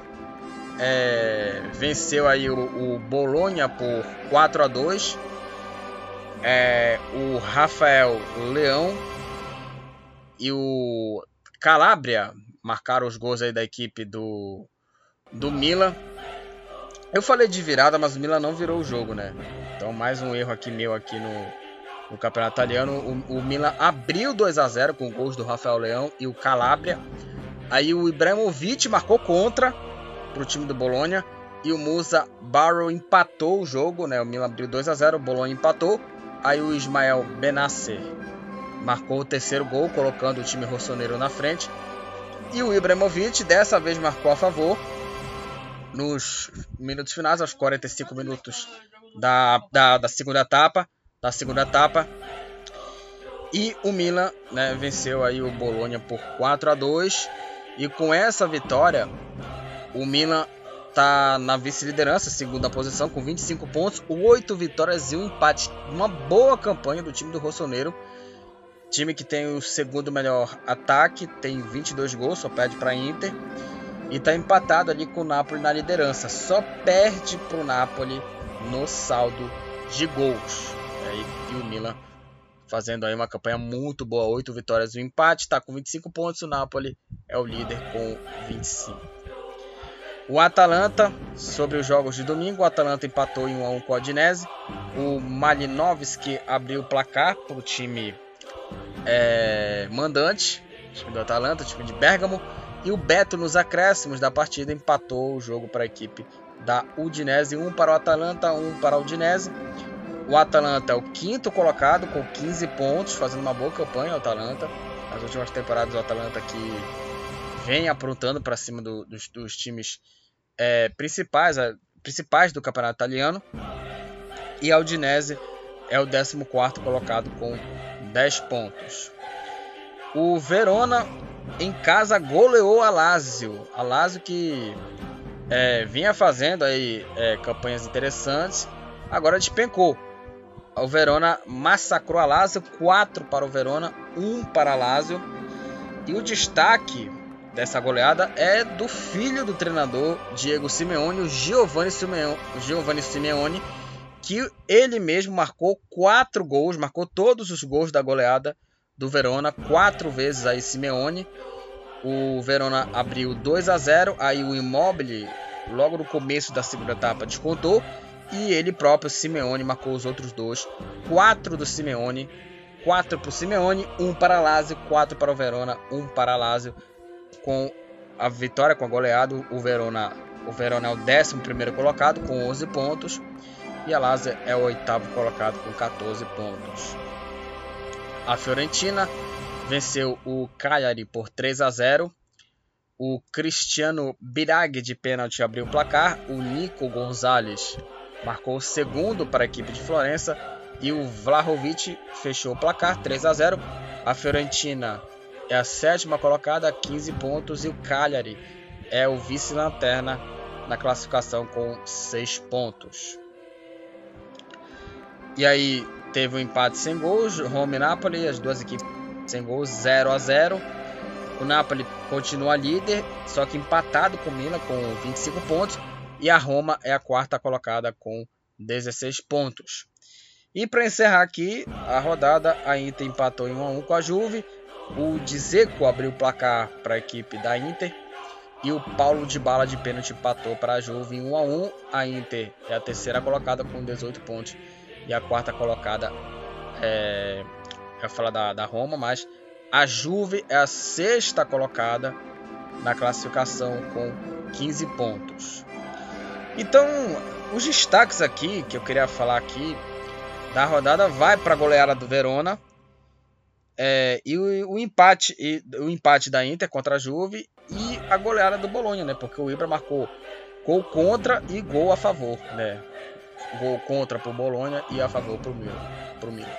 é, venceu aí o, o Bolonha por 4 a 2. É, o Rafael Leão e o Calabria marcaram os gols aí da equipe do, do Milan. Eu falei de virada, mas o Milan não virou o jogo, né? Então mais um erro aqui meu aqui no, no campeonato italiano. O, o Milan abriu 2 a 0 com gols do Rafael Leão e o Calabria. Aí o Ibrahimovic marcou contra para o time do Bolonha. E o Musa Barrow empatou o jogo, né? O Milan abriu 2 a 0 o Bolonha empatou. Aí o Ismael Benasser marcou o terceiro gol, colocando o time rossoneiro na frente. E o Ibrahimovic dessa vez marcou a favor nos minutos finais, aos 45 minutos da, da, da segunda etapa. Da segunda etapa. E o Milan né, venceu aí o Bolonha por 4 a 2 E com essa vitória, o Milan está na vice-liderança, segunda posição, com 25 pontos, 8 vitórias e um empate. Uma boa campanha do time do Rossoneiro Time que tem o segundo melhor ataque, tem 22 gols, só perde para Inter. E está empatado ali com o Napoli na liderança. Só perde para o Napoli no saldo de gols. E, o Milan fazendo aí uma campanha muito boa, 8 vitórias e um empate, está com 25 pontos. O Napoli é o líder com 25. O Atalanta, sobre os jogos de domingo, o Atalanta empatou em 1 a 1 com o Odinese. O Malinovski abriu o placar para o time é, mandante, time do Atalanta, time de Bergamo, e o Beto nos acréscimos da partida empatou o jogo para a equipe da Udinese, um para o Atalanta, um para o Udinese. O Atalanta é o quinto colocado com 15 pontos, fazendo uma boa campanha o Atalanta. Nas últimas temporadas o Atalanta que vem aprontando para cima do, dos, dos, times é, principais, é, principais do campeonato italiano. E a Udinese é o 14 colocado com 10 pontos. O Verona em casa goleou a Lazio. A Lazio que é, vinha fazendo aí é, campanhas interessantes, agora despencou. O Verona massacrou a Lazio, 4 para o Verona, 1 para a Lazio. E o destaque dessa goleada é do filho do treinador Diego Simeone, o Giovanni Simeone, Giovanni Simeone que ele mesmo marcou quatro gols, marcou todos os gols da goleada do Verona, quatro vezes aí Simeone. O Verona abriu 2 a 0, aí o Immobile logo no começo da segunda etapa descontou. E ele próprio Simeone marcou os outros dois, quatro do Simeone, quatro para o Simeone, um para Lazio, quatro para o Verona, um para Lazio. Com a vitória com a goleada, o Verona, o Verona é o décimo primeiro colocado com 11 pontos e a Lazio é o oitavo colocado com 14 pontos. A Fiorentina venceu o Cagliari por 3 a 0. O Cristiano Birag de pênalti abriu o placar. O Nico Gonzalez marcou o segundo para a equipe de Florença e o Vlahovic fechou o placar 3 a 0. A Fiorentina é a sétima colocada, 15 pontos, e o Cagliari é o vice-lanterna na classificação com 6 pontos. E aí teve um empate sem gols, Roma e Napoli, as duas equipes sem gols, 0 a 0. O Napoli continua líder, só que empatado com o Milan com 25 pontos, e a Roma é a quarta colocada com 16 pontos. E para encerrar aqui a rodada, a Inter empatou em 1 a 1 com a Juve. O Dzeko abriu o placar para a equipe da Inter e o Paulo de bala de pênalti empatou para a Juve em 1 a 1. A Inter é a terceira colocada com 18 pontos e a quarta colocada é, eu falar da, da Roma, mas a Juve é a sexta colocada na classificação com 15 pontos. Então, os destaques aqui que eu queria falar aqui da rodada vai para a goleada do Verona é, e o, o, empate e o empate da Inter contra a Juve e a goleada do Bolonha, né? Porque o Ibra marcou gol contra e gol a favor, né? Gol contra para o Bolonha e a favor para o Milan.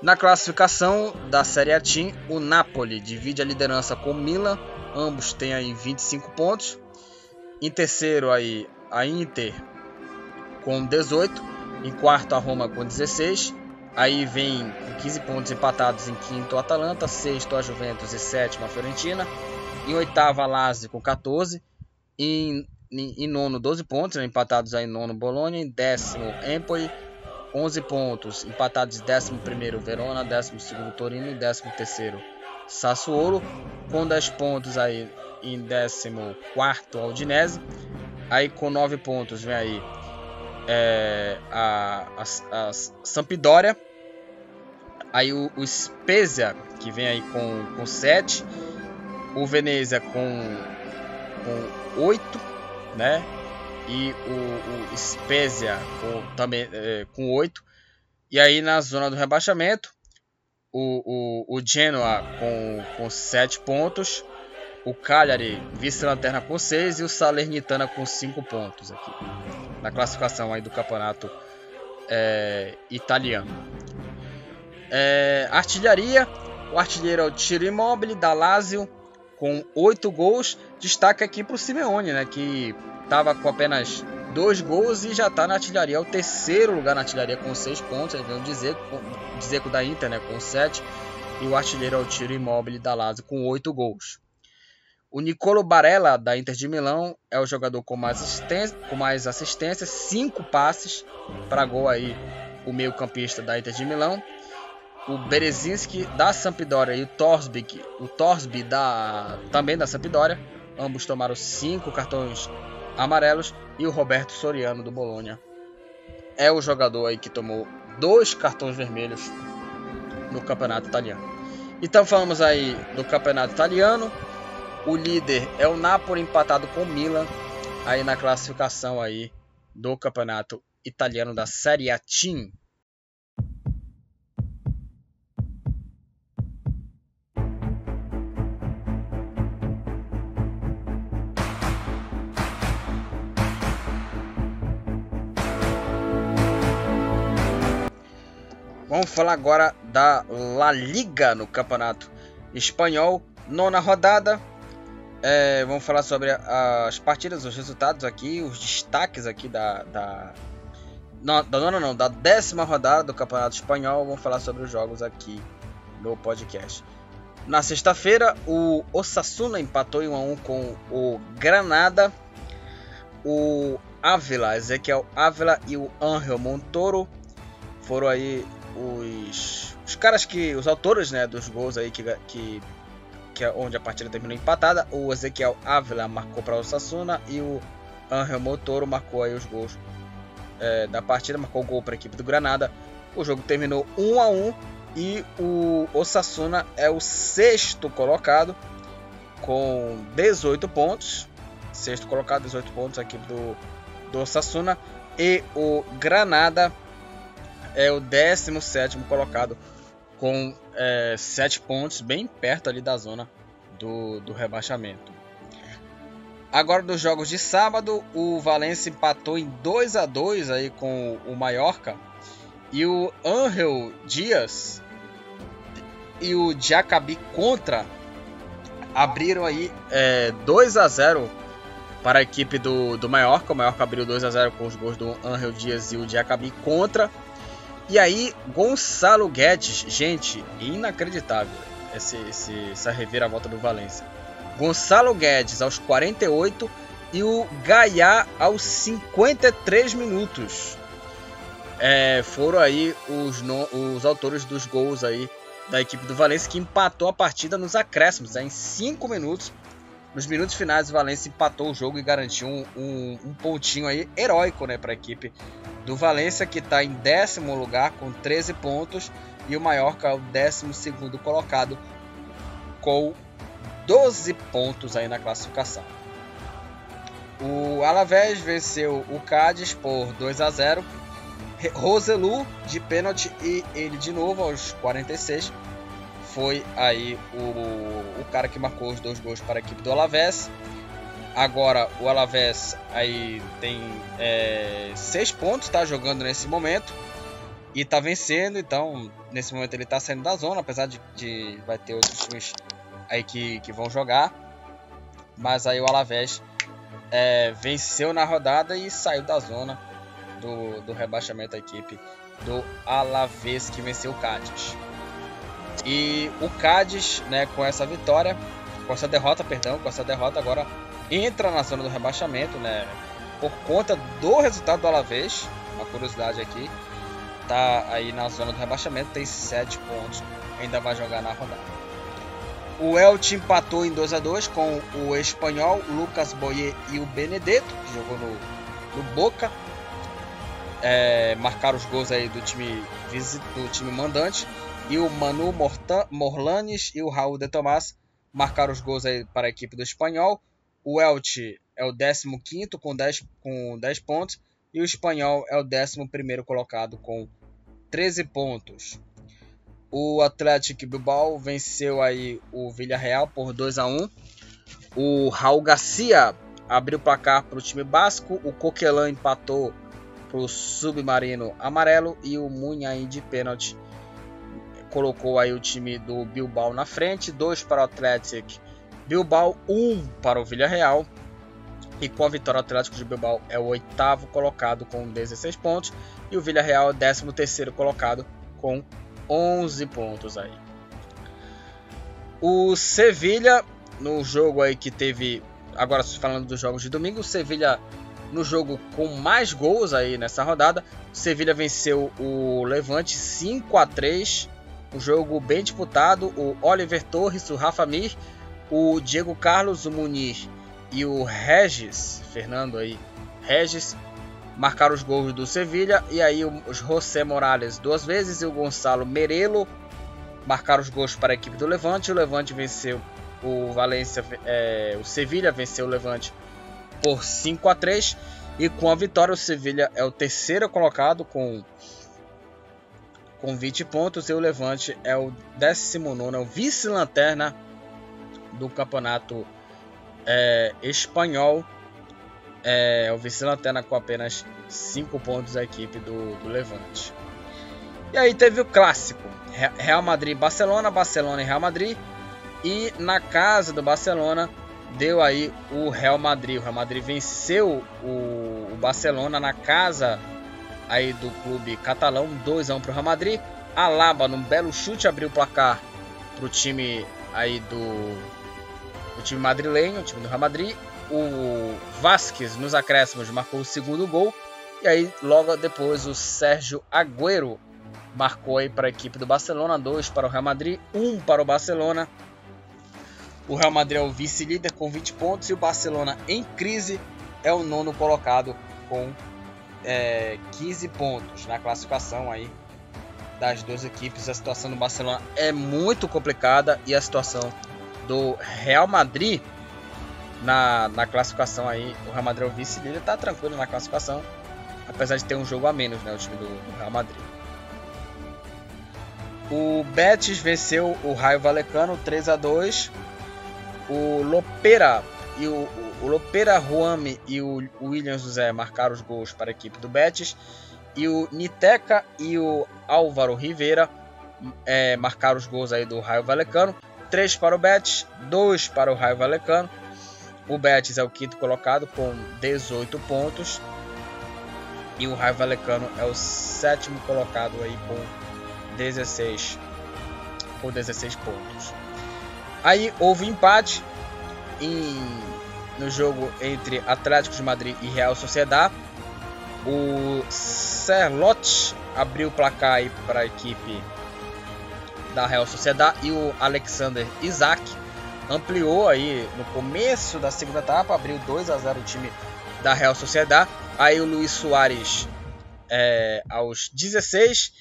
Na classificação da Série A Team, o Napoli divide a liderança com o Milan, ambos têm aí 25 pontos. Em terceiro aí a Inter com 18, em quarto a Roma com 16. Aí vem com 15 pontos empatados em quinto o Atalanta, sexto a Juventus e sétimo a Fiorentina. Em oitavo a Lazio com 14. Em em, nono 12 pontos, né, empatados aí em nono Bolonha, em décimo Empoli, 11 pontos, empatados décimo primeiro Verona, décimo segundo Torino e décimo terceiro Sassuolo, com 10 pontos aí em décimo quarto Aldinese, aí com 9 pontos vem aí é, a, a, a Sampdoria, aí o, o Spezia que vem aí com, com 7, o Venezia com, com 8, né? E o, o Spezia com, também é, com 8. E aí na zona do rebaixamento, o, o, o Genoa com, com 7 pontos. O Cagliari vice-lanterna com 6 e o Salernitana com 5 pontos aqui. Na classificação aí do campeonato é, italiano. É, artilharia. O artilheiro é o Tiro Immobile da Lazio com 8 gols. Destaque aqui para o Simeone, né, que estava com apenas dois gols e já está na artilharia. É o terceiro lugar na artilharia com 6 pontos. Aí vem o Dzeko, da Inter né, com 7. E o artilheiro é o Tiro Imóvel da Lazio com 8 gols. O Nicolo Barella, da Inter de Milão, é o jogador com mais assistência, com mais assistência 5 passes para gol aí, o meio campista da Inter de Milão o Berezinski da Sampdoria e o Torsby, o Torsby da, também da Sampdoria. Ambos tomaram cinco cartões amarelos e o Roberto Soriano do Bolonha é o jogador aí que tomou dois cartões vermelhos no campeonato italiano. Então falamos aí do campeonato italiano. O líder é o Napoli empatado com o Milan aí na classificação aí do campeonato italiano da Serie A Team. Vamos falar agora da La Liga no Campeonato Espanhol, nona rodada. É, vamos falar sobre as partidas, os resultados aqui, os destaques aqui da, da não, da nona não, da décima rodada do Campeonato Espanhol. Vamos falar sobre os jogos aqui no podcast. Na sexta-feira, o Osasuna empatou em 1 a 1 com o Granada. O Ávila, Ezequiel Ávila e o Angel Montoro foram aí os, os caras que. os autores né, dos gols aí que, que, que é onde a partida terminou empatada. O Ezequiel Ávila marcou para o Sassuna e o Angel Montoro marcou aí os gols é, da partida, marcou o gol para a equipe do Granada. O jogo terminou 1 a 1 e o Osasuna é o sexto colocado com 18 pontos. Sexto colocado, 18 pontos a equipe do, do Osasuna. E o Granada é o 17 colocado com é, 7 pontos, bem perto ali da zona do, do rebaixamento. Agora dos jogos de sábado, o Valencia empatou em 2 a 2 aí com o Mallorca e o Angel Dias e o Jacabi contra abriram aí é, 2 a 0 para a equipe do, do Mallorca. O Mallorca abriu 2 a 0 com os gols do Angel Dias e o Jacabi contra. E aí, Gonçalo Guedes, gente, inacreditável esse, esse, essa reviravolta do Valência. Gonçalo Guedes aos 48 e o Gaiá aos 53 minutos. É, foram aí os, no, os autores dos gols aí da equipe do Valência que empatou a partida nos acréscimos, né, em 5 minutos. Nos minutos finais, o Valência empatou o jogo e garantiu um, um, um pontinho aí heróico né, para a equipe do Valência, que está em décimo lugar com 13 pontos, e o Mallorca é o décimo segundo colocado com 12 pontos aí na classificação. O Alavés venceu o Cádiz por 2 a 0. Roselu de pênalti e ele de novo aos 46 foi aí o, o cara que marcou os dois gols para a equipe do Alavés. Agora o Alavés aí tem é, seis pontos, está jogando nesse momento e está vencendo. Então nesse momento ele está saindo da zona, apesar de, de vai ter outros times aí que, que vão jogar. Mas aí o Alavés é, venceu na rodada e saiu da zona do, do rebaixamento da equipe do Alavés que venceu o Cádiz. E o Cádiz, né, com essa vitória, com essa derrota, perdão, com essa derrota agora entra na zona do rebaixamento, né? Por conta do resultado do Alavés, uma curiosidade aqui, tá aí na zona do rebaixamento, tem 7 pontos, ainda vai jogar na rodada. O Elche empatou em 2 a 2 com o espanhol Lucas Boyer e o Benedetto, que jogou no, no Boca. É, marcaram os gols aí do time, do time mandante. E o Manu Mortan, Morlanes e o Raul de Tomás marcaram os gols aí para a equipe do espanhol. O Elche é o 15 com 10, com 10 pontos. E o espanhol é o 11 colocado com 13 pontos. O Atlético Bilbao venceu aí o Villarreal por 2 a 1. O Raul Garcia abriu o placar para o time basco. O Coquelin empatou para o Submarino Amarelo e o Munhain de pênalti colocou aí o time do Bilbao na frente, 2 para o Atlético Bilbao, 1 um para o Villarreal. E com a vitória, o Atlético de Bilbao é o oitavo colocado com 16 pontos e o Villarreal é o décimo terceiro colocado com 11 pontos aí. O Sevilha, no jogo aí que teve. Agora falando dos jogos de domingo, o Sevilha no jogo com mais gols aí nessa rodada. O Sevilha venceu o Levante 5 a 3 Um jogo bem disputado. O Oliver Torres, o Rafa Mir, o Diego Carlos, o Munir e o Regis, Fernando aí, Regis marcaram os gols do Sevilha e aí os José Morales duas vezes e o Gonçalo Merelo marcaram os gols para a equipe do Levante. O Levante venceu o Valência, é, o Sevilha venceu o Levante por 5 a 3 e com a vitória o Sevilha é o terceiro colocado com com 20 pontos e o Levante é o 19 é o vice-lanterna do campeonato é, espanhol é, o vice-lanterna com apenas 5 pontos a equipe do, do Levante. E aí teve o clássico: Real Madrid-Barcelona, Barcelona e Real Madrid. E na casa do Barcelona deu aí o Real Madrid. O Real Madrid venceu o, o Barcelona na casa aí do clube catalão, 2 a 1 para o Real Madrid. Alaba, num belo chute, abriu o placar para o time aí do o time madrilenho, o time do Real Madrid. o Vasquez nos acréscimos marcou o segundo gol. E aí, logo depois, o Sérgio Agüero marcou aí para a equipe do Barcelona, 2 para o Real Madrid, 1 um para o Barcelona. O Real Madrid é o vice-líder com 20 pontos e o Barcelona em crise é o nono colocado com é, 15 pontos na classificação aí das duas equipes. A situação do Barcelona é muito complicada e a situação do Real Madrid na, na classificação aí, o Real Madrid é o vice-líder, tá tranquilo na classificação, apesar de ter um jogo a menos, né, o time do, do Real Madrid. O Betis venceu o Raio Valecano 3 a 2. O Lopera e o, o Lopera Ruame e o William José marcaram os gols para a equipe do Betis. E o Niteca e o Álvaro Rivera é, marcaram os gols aí do Raio Valecano. 3 para o Betis, 2 para o Raio Valecano. O Betis é o quinto colocado com 18 pontos. E o Raio Valecano é o sétimo colocado aí com 16, com 16 pontos. Aí houve empate em, no jogo entre Atlético de Madrid e Real Sociedad. O Serlote abriu o placar para a equipe da Real Sociedad e o Alexander Isaac ampliou aí no começo da segunda etapa, abriu 2 a 0 o time da Real Sociedad. Aí o Luiz Soares é, aos 16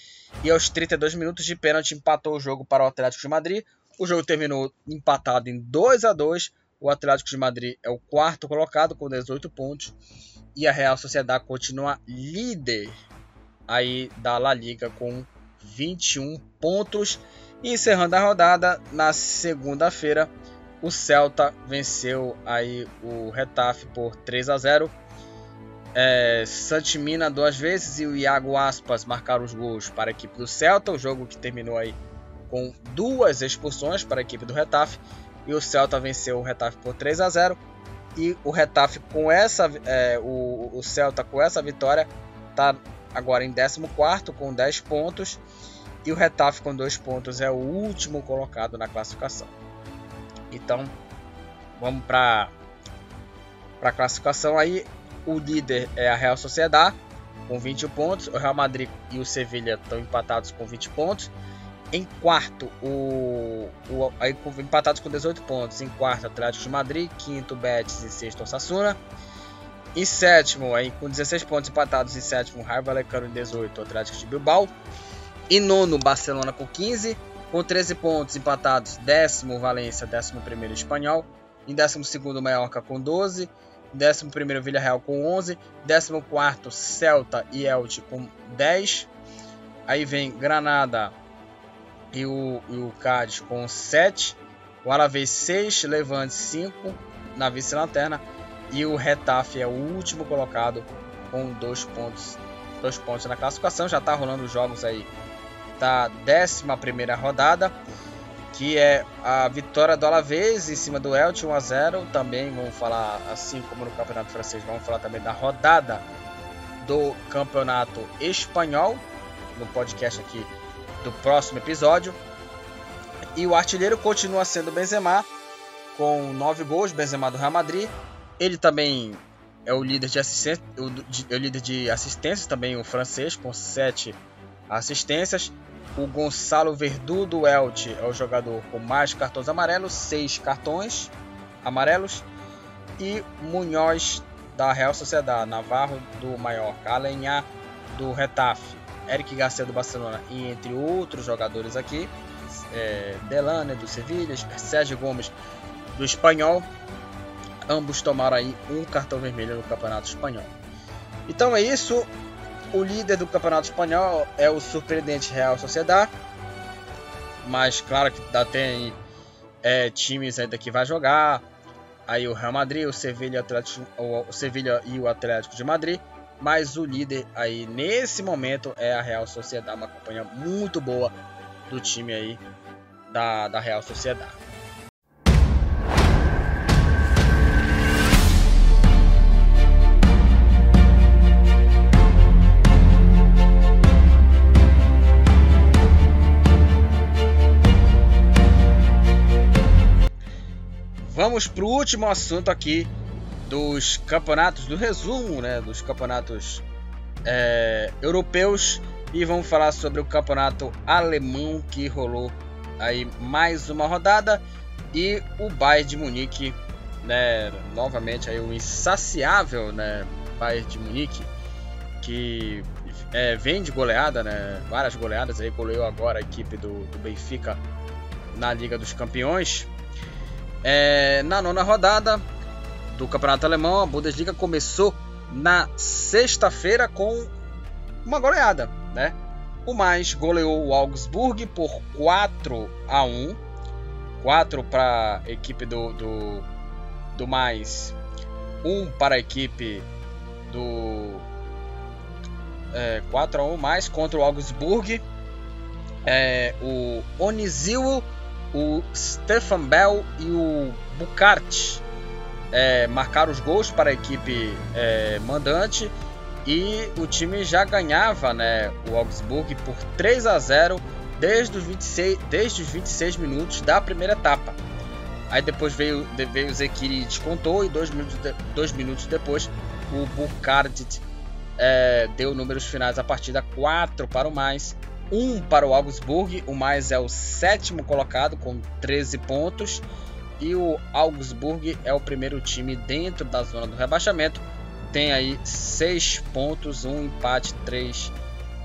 e aos 32 minutos de pênalti empatou o jogo para o Atlético de Madrid. O jogo terminou empatado em 2 a 2. O Atlético de Madrid é o quarto colocado com 18 pontos e a Real Sociedad continua líder aí da La Liga com 21 pontos. E encerrando a rodada, na segunda-feira, o Celta venceu aí o Retafe por 3 a 0. É, Santimina duas vezes e o Iago Aspas marcaram os gols para a equipe do Celta. O jogo que terminou aí com duas expulsões para a equipe do Retafe. E o Celta venceu o Retafe por 3 a 0. E o Retafe com essa. É, o, o Celta com essa vitória está agora em 14 com 10 pontos e o Retafe com dois pontos é o último colocado na classificação. Então, vamos para a classificação aí. O líder é a Real Sociedad com 21 pontos. O Real Madrid e o Sevilha estão empatados com 20 pontos. Em quarto, o, o aí, empatados com 18 pontos. Em quarto, Atlético de Madrid. Quinto, Betis. E sexto, Osasuna. Em sétimo, aí, com 16 pontos empatados. Em sétimo, Raio Vallecano. Em 18, Atlético de Bilbao. Em nono, Barcelona com 15. Com 13 pontos empatados, décimo Valência, décimo primeiro Espanhol. Em décimo segundo, Mallorca com 12. Décimo primeiro, Villarreal com 11. Décimo quarto, Celta e Elche com 10. Aí vem Granada e o, e o Cádiz com 7. O Alavés 6, Levante 5 na vice-lanterna. E o Retafe é o último colocado com 2 pontos, dois pontos na classificação. Já está rolando os jogos aí da 11 rodada, que é a vitória do Alavés em cima do Elche 1 a 0. Também vamos falar, assim como no Campeonato Francês, vamos falar também da rodada do Campeonato Espanhol no podcast aqui do próximo episódio. E o artilheiro continua sendo Benzema com 9 gols, Benzema do Real Madrid. Ele também é o líder de assistência, o, é o líder de assistências também o francês com 7 assistências. O Gonçalo Verdu do Elche é o jogador com mais cartões amarelos, seis cartões amarelos. E Munhoz da Real Sociedade, Navarro do Mallorca, Alenhar do Retafe, Eric Garcia do Barcelona e entre outros jogadores aqui, é, Delane do Sevilha, Sérgio Gomes do Espanhol, ambos tomaram aí um cartão vermelho no Campeonato Espanhol. Então é isso, o líder do Campeonato Espanhol é o surpreendente Real Sociedad. Mas claro que ainda tem é, times ainda que vai jogar. Aí o Real Madrid, o Sevilha, o Sevilha e o Atlético de Madrid. Mas o líder aí nesse momento é a Real Sociedad, uma campanha muito boa do time aí da, da Real Sociedad. Vamos para o último assunto aqui dos campeonatos, do resumo né, dos campeonatos é, europeus e vamos falar sobre o campeonato alemão que rolou aí mais uma rodada e o Bayern de Munique, né, novamente aí o insaciável, né, Bayern de Munique que é, vem de goleada, né, várias goleadas aí goleou agora a equipe do, do Benfica na Liga dos Campeões. É, na nona rodada do Campeonato Alemão, a Bundesliga começou na sexta-feira com uma goleada, né? O mais goleou o Augsburg por 4 a 1. 4 para a equipe do, do, do mais, 1 para a equipe do é, 4 a 1 mais contra o Augsburg. É, o Onizil, o Stefan Bell e o Bukart é, marcaram os gols para a equipe é, mandante e o time já ganhava né, o Augsburg por 3 a 0 desde os 26, desde os 26 minutos da primeira etapa. Aí depois veio, veio o Zekiri e descontou e dois minutos, de, dois minutos depois o Bukardit é, deu números finais da partida 4 para o mais, 1 para o Augsburg, o mais é o sétimo colocado com 13 pontos e o Augsburg é o primeiro time dentro da zona do rebaixamento. Tem aí 6 pontos, um empate, 3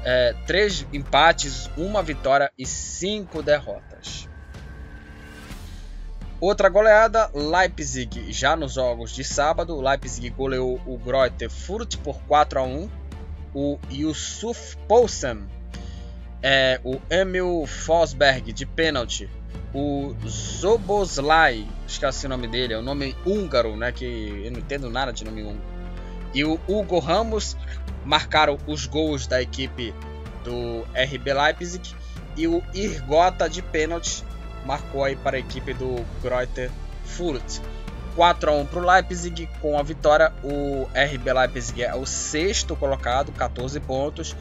é, três empates, uma vitória e cinco derrotas. Outra goleada, Leipzig, já nos jogos de sábado, Leipzig goleou o Greuther Furt por 4 a 1. O Yusuf Poulsen, é, o Emil Fosberg de pênalti o Zoboslai, esqueci o nome dele, é um nome húngaro, né? Que eu não entendo nada de nome húngaro. E o Hugo Ramos marcaram os gols da equipe do RB Leipzig e o Irgota de pênalti marcou aí para a equipe do Greuther Furt. 4 a 1 para o Leipzig com a vitória. O RB Leipzig é o sexto colocado, 14 pontos.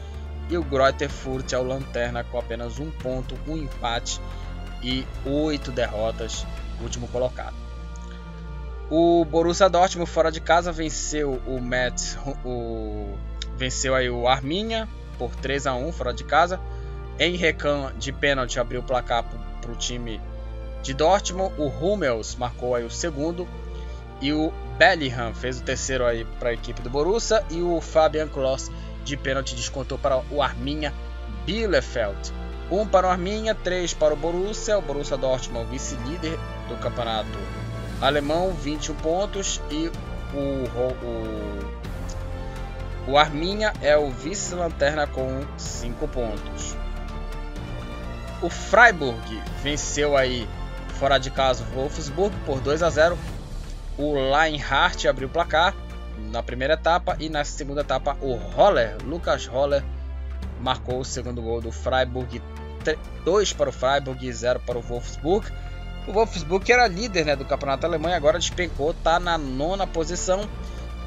E o Greuther Furt é o lanterna com apenas um ponto, um empate e oito derrotas, último colocado. O Borussia Dortmund fora de casa venceu o Metz, o venceu aí o Arminha por 3 a 1 fora de casa. Henrecan de pênalti abriu o placar para o time de Dortmund. O Hummels marcou aí o segundo e o Bellingham fez o terceiro aí para a equipe do Borussia e o Fabian Klos de pênalti descontou para o Arminha Bielefeld. 1 para o Arminha, 3 para o Borussia. O Borussia Dortmund, vice-líder do campeonato alemão, 21 pontos. E o, o, o Arminha é o vice-lanterna com 5 pontos. O Freiburg venceu aí fora de casa o Wolfsburg por 2 a 0. O Leinhardt abriu o placar na primeira etapa e na segunda etapa o Roller, Lucas Roller, marcou o segundo gol do Freiburg 2 para o Freiburg e 0 para o Wolfsburg. O Wolfsburg era líder né, do campeonato alemão agora despencou, está na nona posição.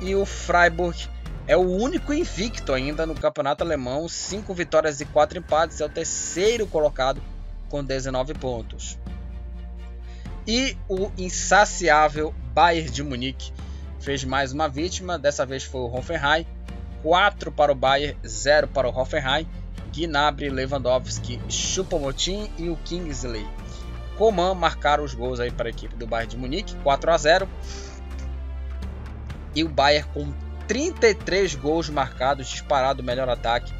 E o Freiburg é o único invicto ainda no campeonato alemão, 5 vitórias e 4 empates, é o terceiro colocado com 19 pontos. E o insaciável Bayern de Munique fez mais uma vítima, dessa vez foi o Hoffenheim, 4 para o Bayern, 0 para o Hoffenheim. Gnabry, Lewandowski, Choupo-Moting e o Kingsley. Coman marcaram os gols aí para a equipe do Bayern de Munique, 4 a 0. E o Bayern com 33 gols marcados, disparado o melhor ataque.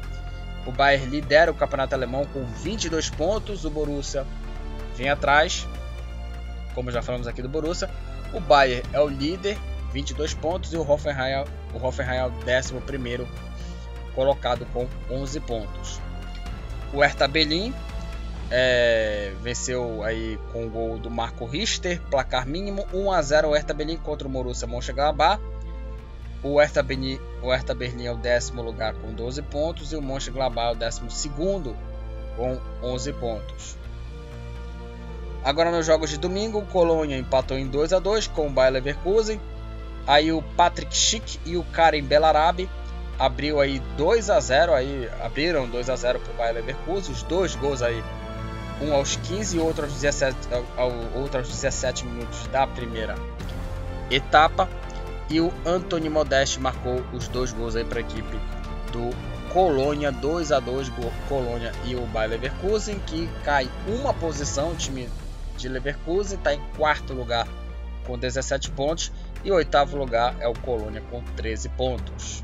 O Bayern lidera o campeonato alemão com 22 pontos, o Borussia vem atrás. Como já falamos aqui do Borussia, o Bayern é o líder, 22 pontos e o Hoffenheim, o Hoffenheim é o 11 primeiro colocado com 11 pontos. O Hertha Berlin é, venceu aí com o gol do Marco Richter, placar mínimo 1 a 0 o Hertha Berlin contra o Borussia Mönchengladbach. O Hertha Berlin, o Hertha Berlin é o décimo lugar com 12 pontos e o Mönchengladbach é o décimo segundo com 11 pontos. Agora nos jogos de domingo, o Colônia empatou em 2 a 2 com o Bayer Leverkusen. Aí o Patrick Schick e o Karen Belarabe abriu aí 2 a 0 aí abriram 2 a 0 para o Bayer Leverkusen, os dois gols aí, um aos 15 e outro aos 17, ao, outro aos 17 minutos da primeira etapa. E o Anthony Modeste marcou os dois gols aí para a equipe do Colônia, 2 a 2 Colônia e o Bayer Leverkusen, que cai uma posição, o time de Leverkusen está em quarto lugar com 17 pontos e oitavo lugar é o Colônia com 13 pontos.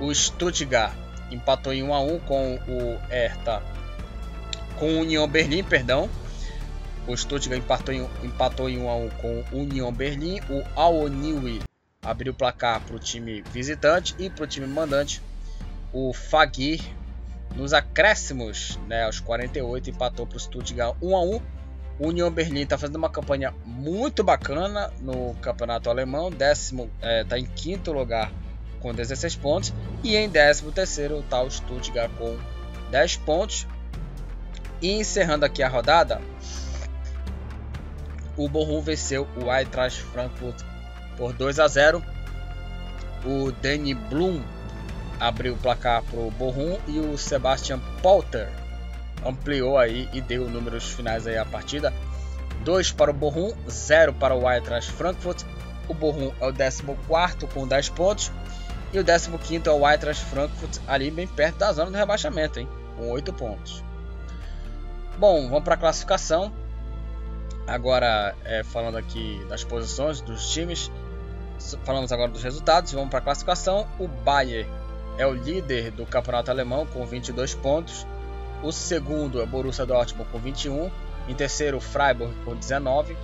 O Stuttgart empatou em 1 a 1 com o Hertha com o União Berlim, perdão. O Stuttgart empatou em, empatou em 1 a 1 com o União Berlim. O Aoniwi abriu o placar para o time visitante e para o time mandante. O Fagir nos acréscimos, né, aos 48, empatou para o Stuttgart 1 a 1. O União Berlim está fazendo uma campanha muito bacana no campeonato alemão, décimo está é, tá em quinto lugar com 16 pontos e em décimo terceiro está o Stuttgart com 10 pontos. E encerrando aqui a rodada, o Bochum venceu o Eintracht Frankfurt por 2 a 0. O Danny Blum abriu o placar para o Bochum e o Sebastian Polter ampliou aí e deu números finais aí a partida. 2 para o Bochum, 0 para o Eintracht Frankfurt. O Bochum é o 14 com 10 pontos e o 15 é o Eintracht Frankfurt ali bem perto da zona do rebaixamento, hein, com 8 pontos. Bom, vamos para a classificação. Agora, é, falando aqui das posições dos times, falamos agora dos resultados. Vamos para a classificação. O Bayern é o líder do campeonato alemão com 22 pontos. O segundo é o Borussia Dortmund com 21. Em terceiro, o Freiburg com 19.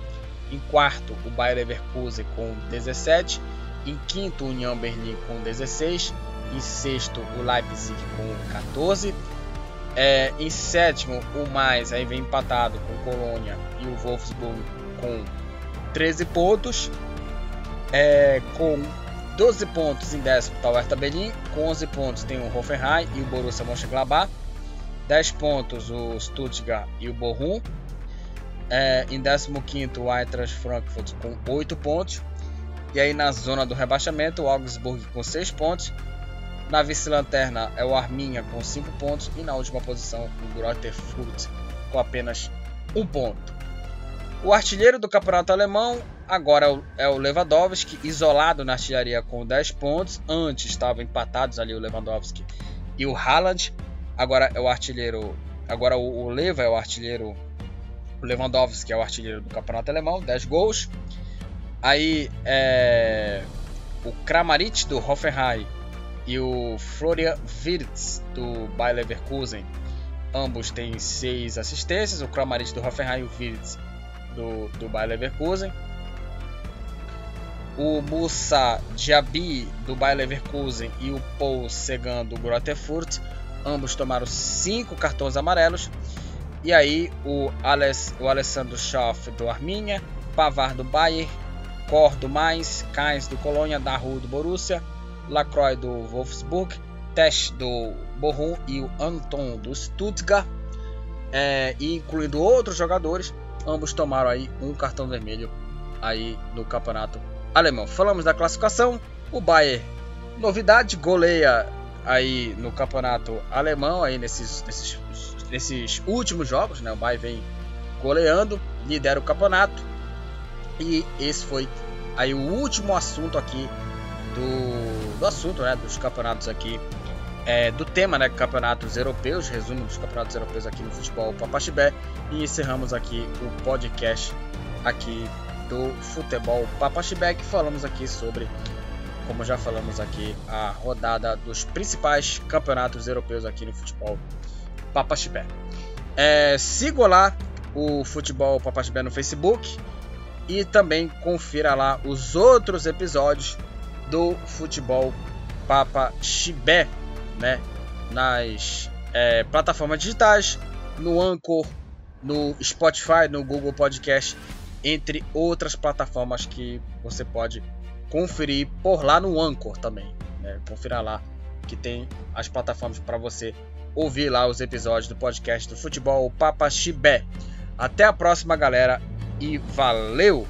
Em quarto, o Bayer Leverkusen com 17. Em quinto, União Berlim com 16. Em sexto, o Leipzig com 14. É, em sétimo, o mais aí vem empatado com Colônia e o Wolfsburg com 13 pontos. É, com 12 pontos em décimo está o Hertha Berlin. Com 11 pontos tem o Hoffenheim e o Borussia Mönchengladbach. 10 pontos o Stuttgart e o Bochum. É, em 15 o Eintracht Frankfurt com 8 pontos. E aí na zona do rebaixamento o Augsburg com 6 pontos. Na vice-lanterna é o Arminia com 5 pontos e na última posição o Greuther Fürth com apenas 1 ponto. O artilheiro do campeonato alemão agora é o Lewandowski, isolado na artilharia com 10 pontos. Antes estavam empatados ali o Lewandowski e o Haaland. Agora é o artilheiro, agora o, Leva é o artilheiro, o Lewandowski é o artilheiro do campeonato alemão, 10 gols. Aí é o Kramaric do Hoffenheim e o Florian Wirtz do Bayer Leverkusen. Ambos têm seis assistências, o Kramaric do Hoffenheim e o Wirtz do, do Bayer Leverkusen. O Musa Diaby do Bayer Leverkusen e o Paul Segan do Greuther Fürth. Ambos tomaram cinco cartões amarelos. E aí o, o Alessandro Schaff do Arminia, Pavar do Bayer, Cor do Mais, Kainz do Colônia, Daru do Borussia, Lacroix do Wolfsburg, Tesch do Bochum e o Anton do Stuttgart, é, incluindo outros jogadores, ambos tomaram aí um cartão vermelho aí no campeonato alemão. Falamos da classificação, o Bayern, novidade, goleia aí no campeonato alemão aí nesses, nesses, nesses últimos jogos, né? O Bayern vem goleando, lidera o campeonato. E esse foi aí o último assunto aqui do, do assunto, né, dos campeonatos aqui, é, do tema, né, campeonatos europeus, resumo dos campeonatos europeus aqui no futebol Papaxibé e encerramos aqui o podcast aqui do futebol Papaxibé que falamos aqui sobre, como já falamos aqui, a rodada dos principais campeonatos europeus aqui no futebol Papaxibé. É, siga lá o futebol Papaxibé no Facebook e também confira lá os outros episódios do futebol Papa Chibé, né? Nas é, plataformas digitais, no Anchor, no Spotify, no Google Podcast, entre outras plataformas que você pode conferir por lá no Anchor também. Né? Confira lá que tem as plataformas para você ouvir lá os episódios do podcast do Futebol Papa Chibé. Até a próxima, galera, e valeu!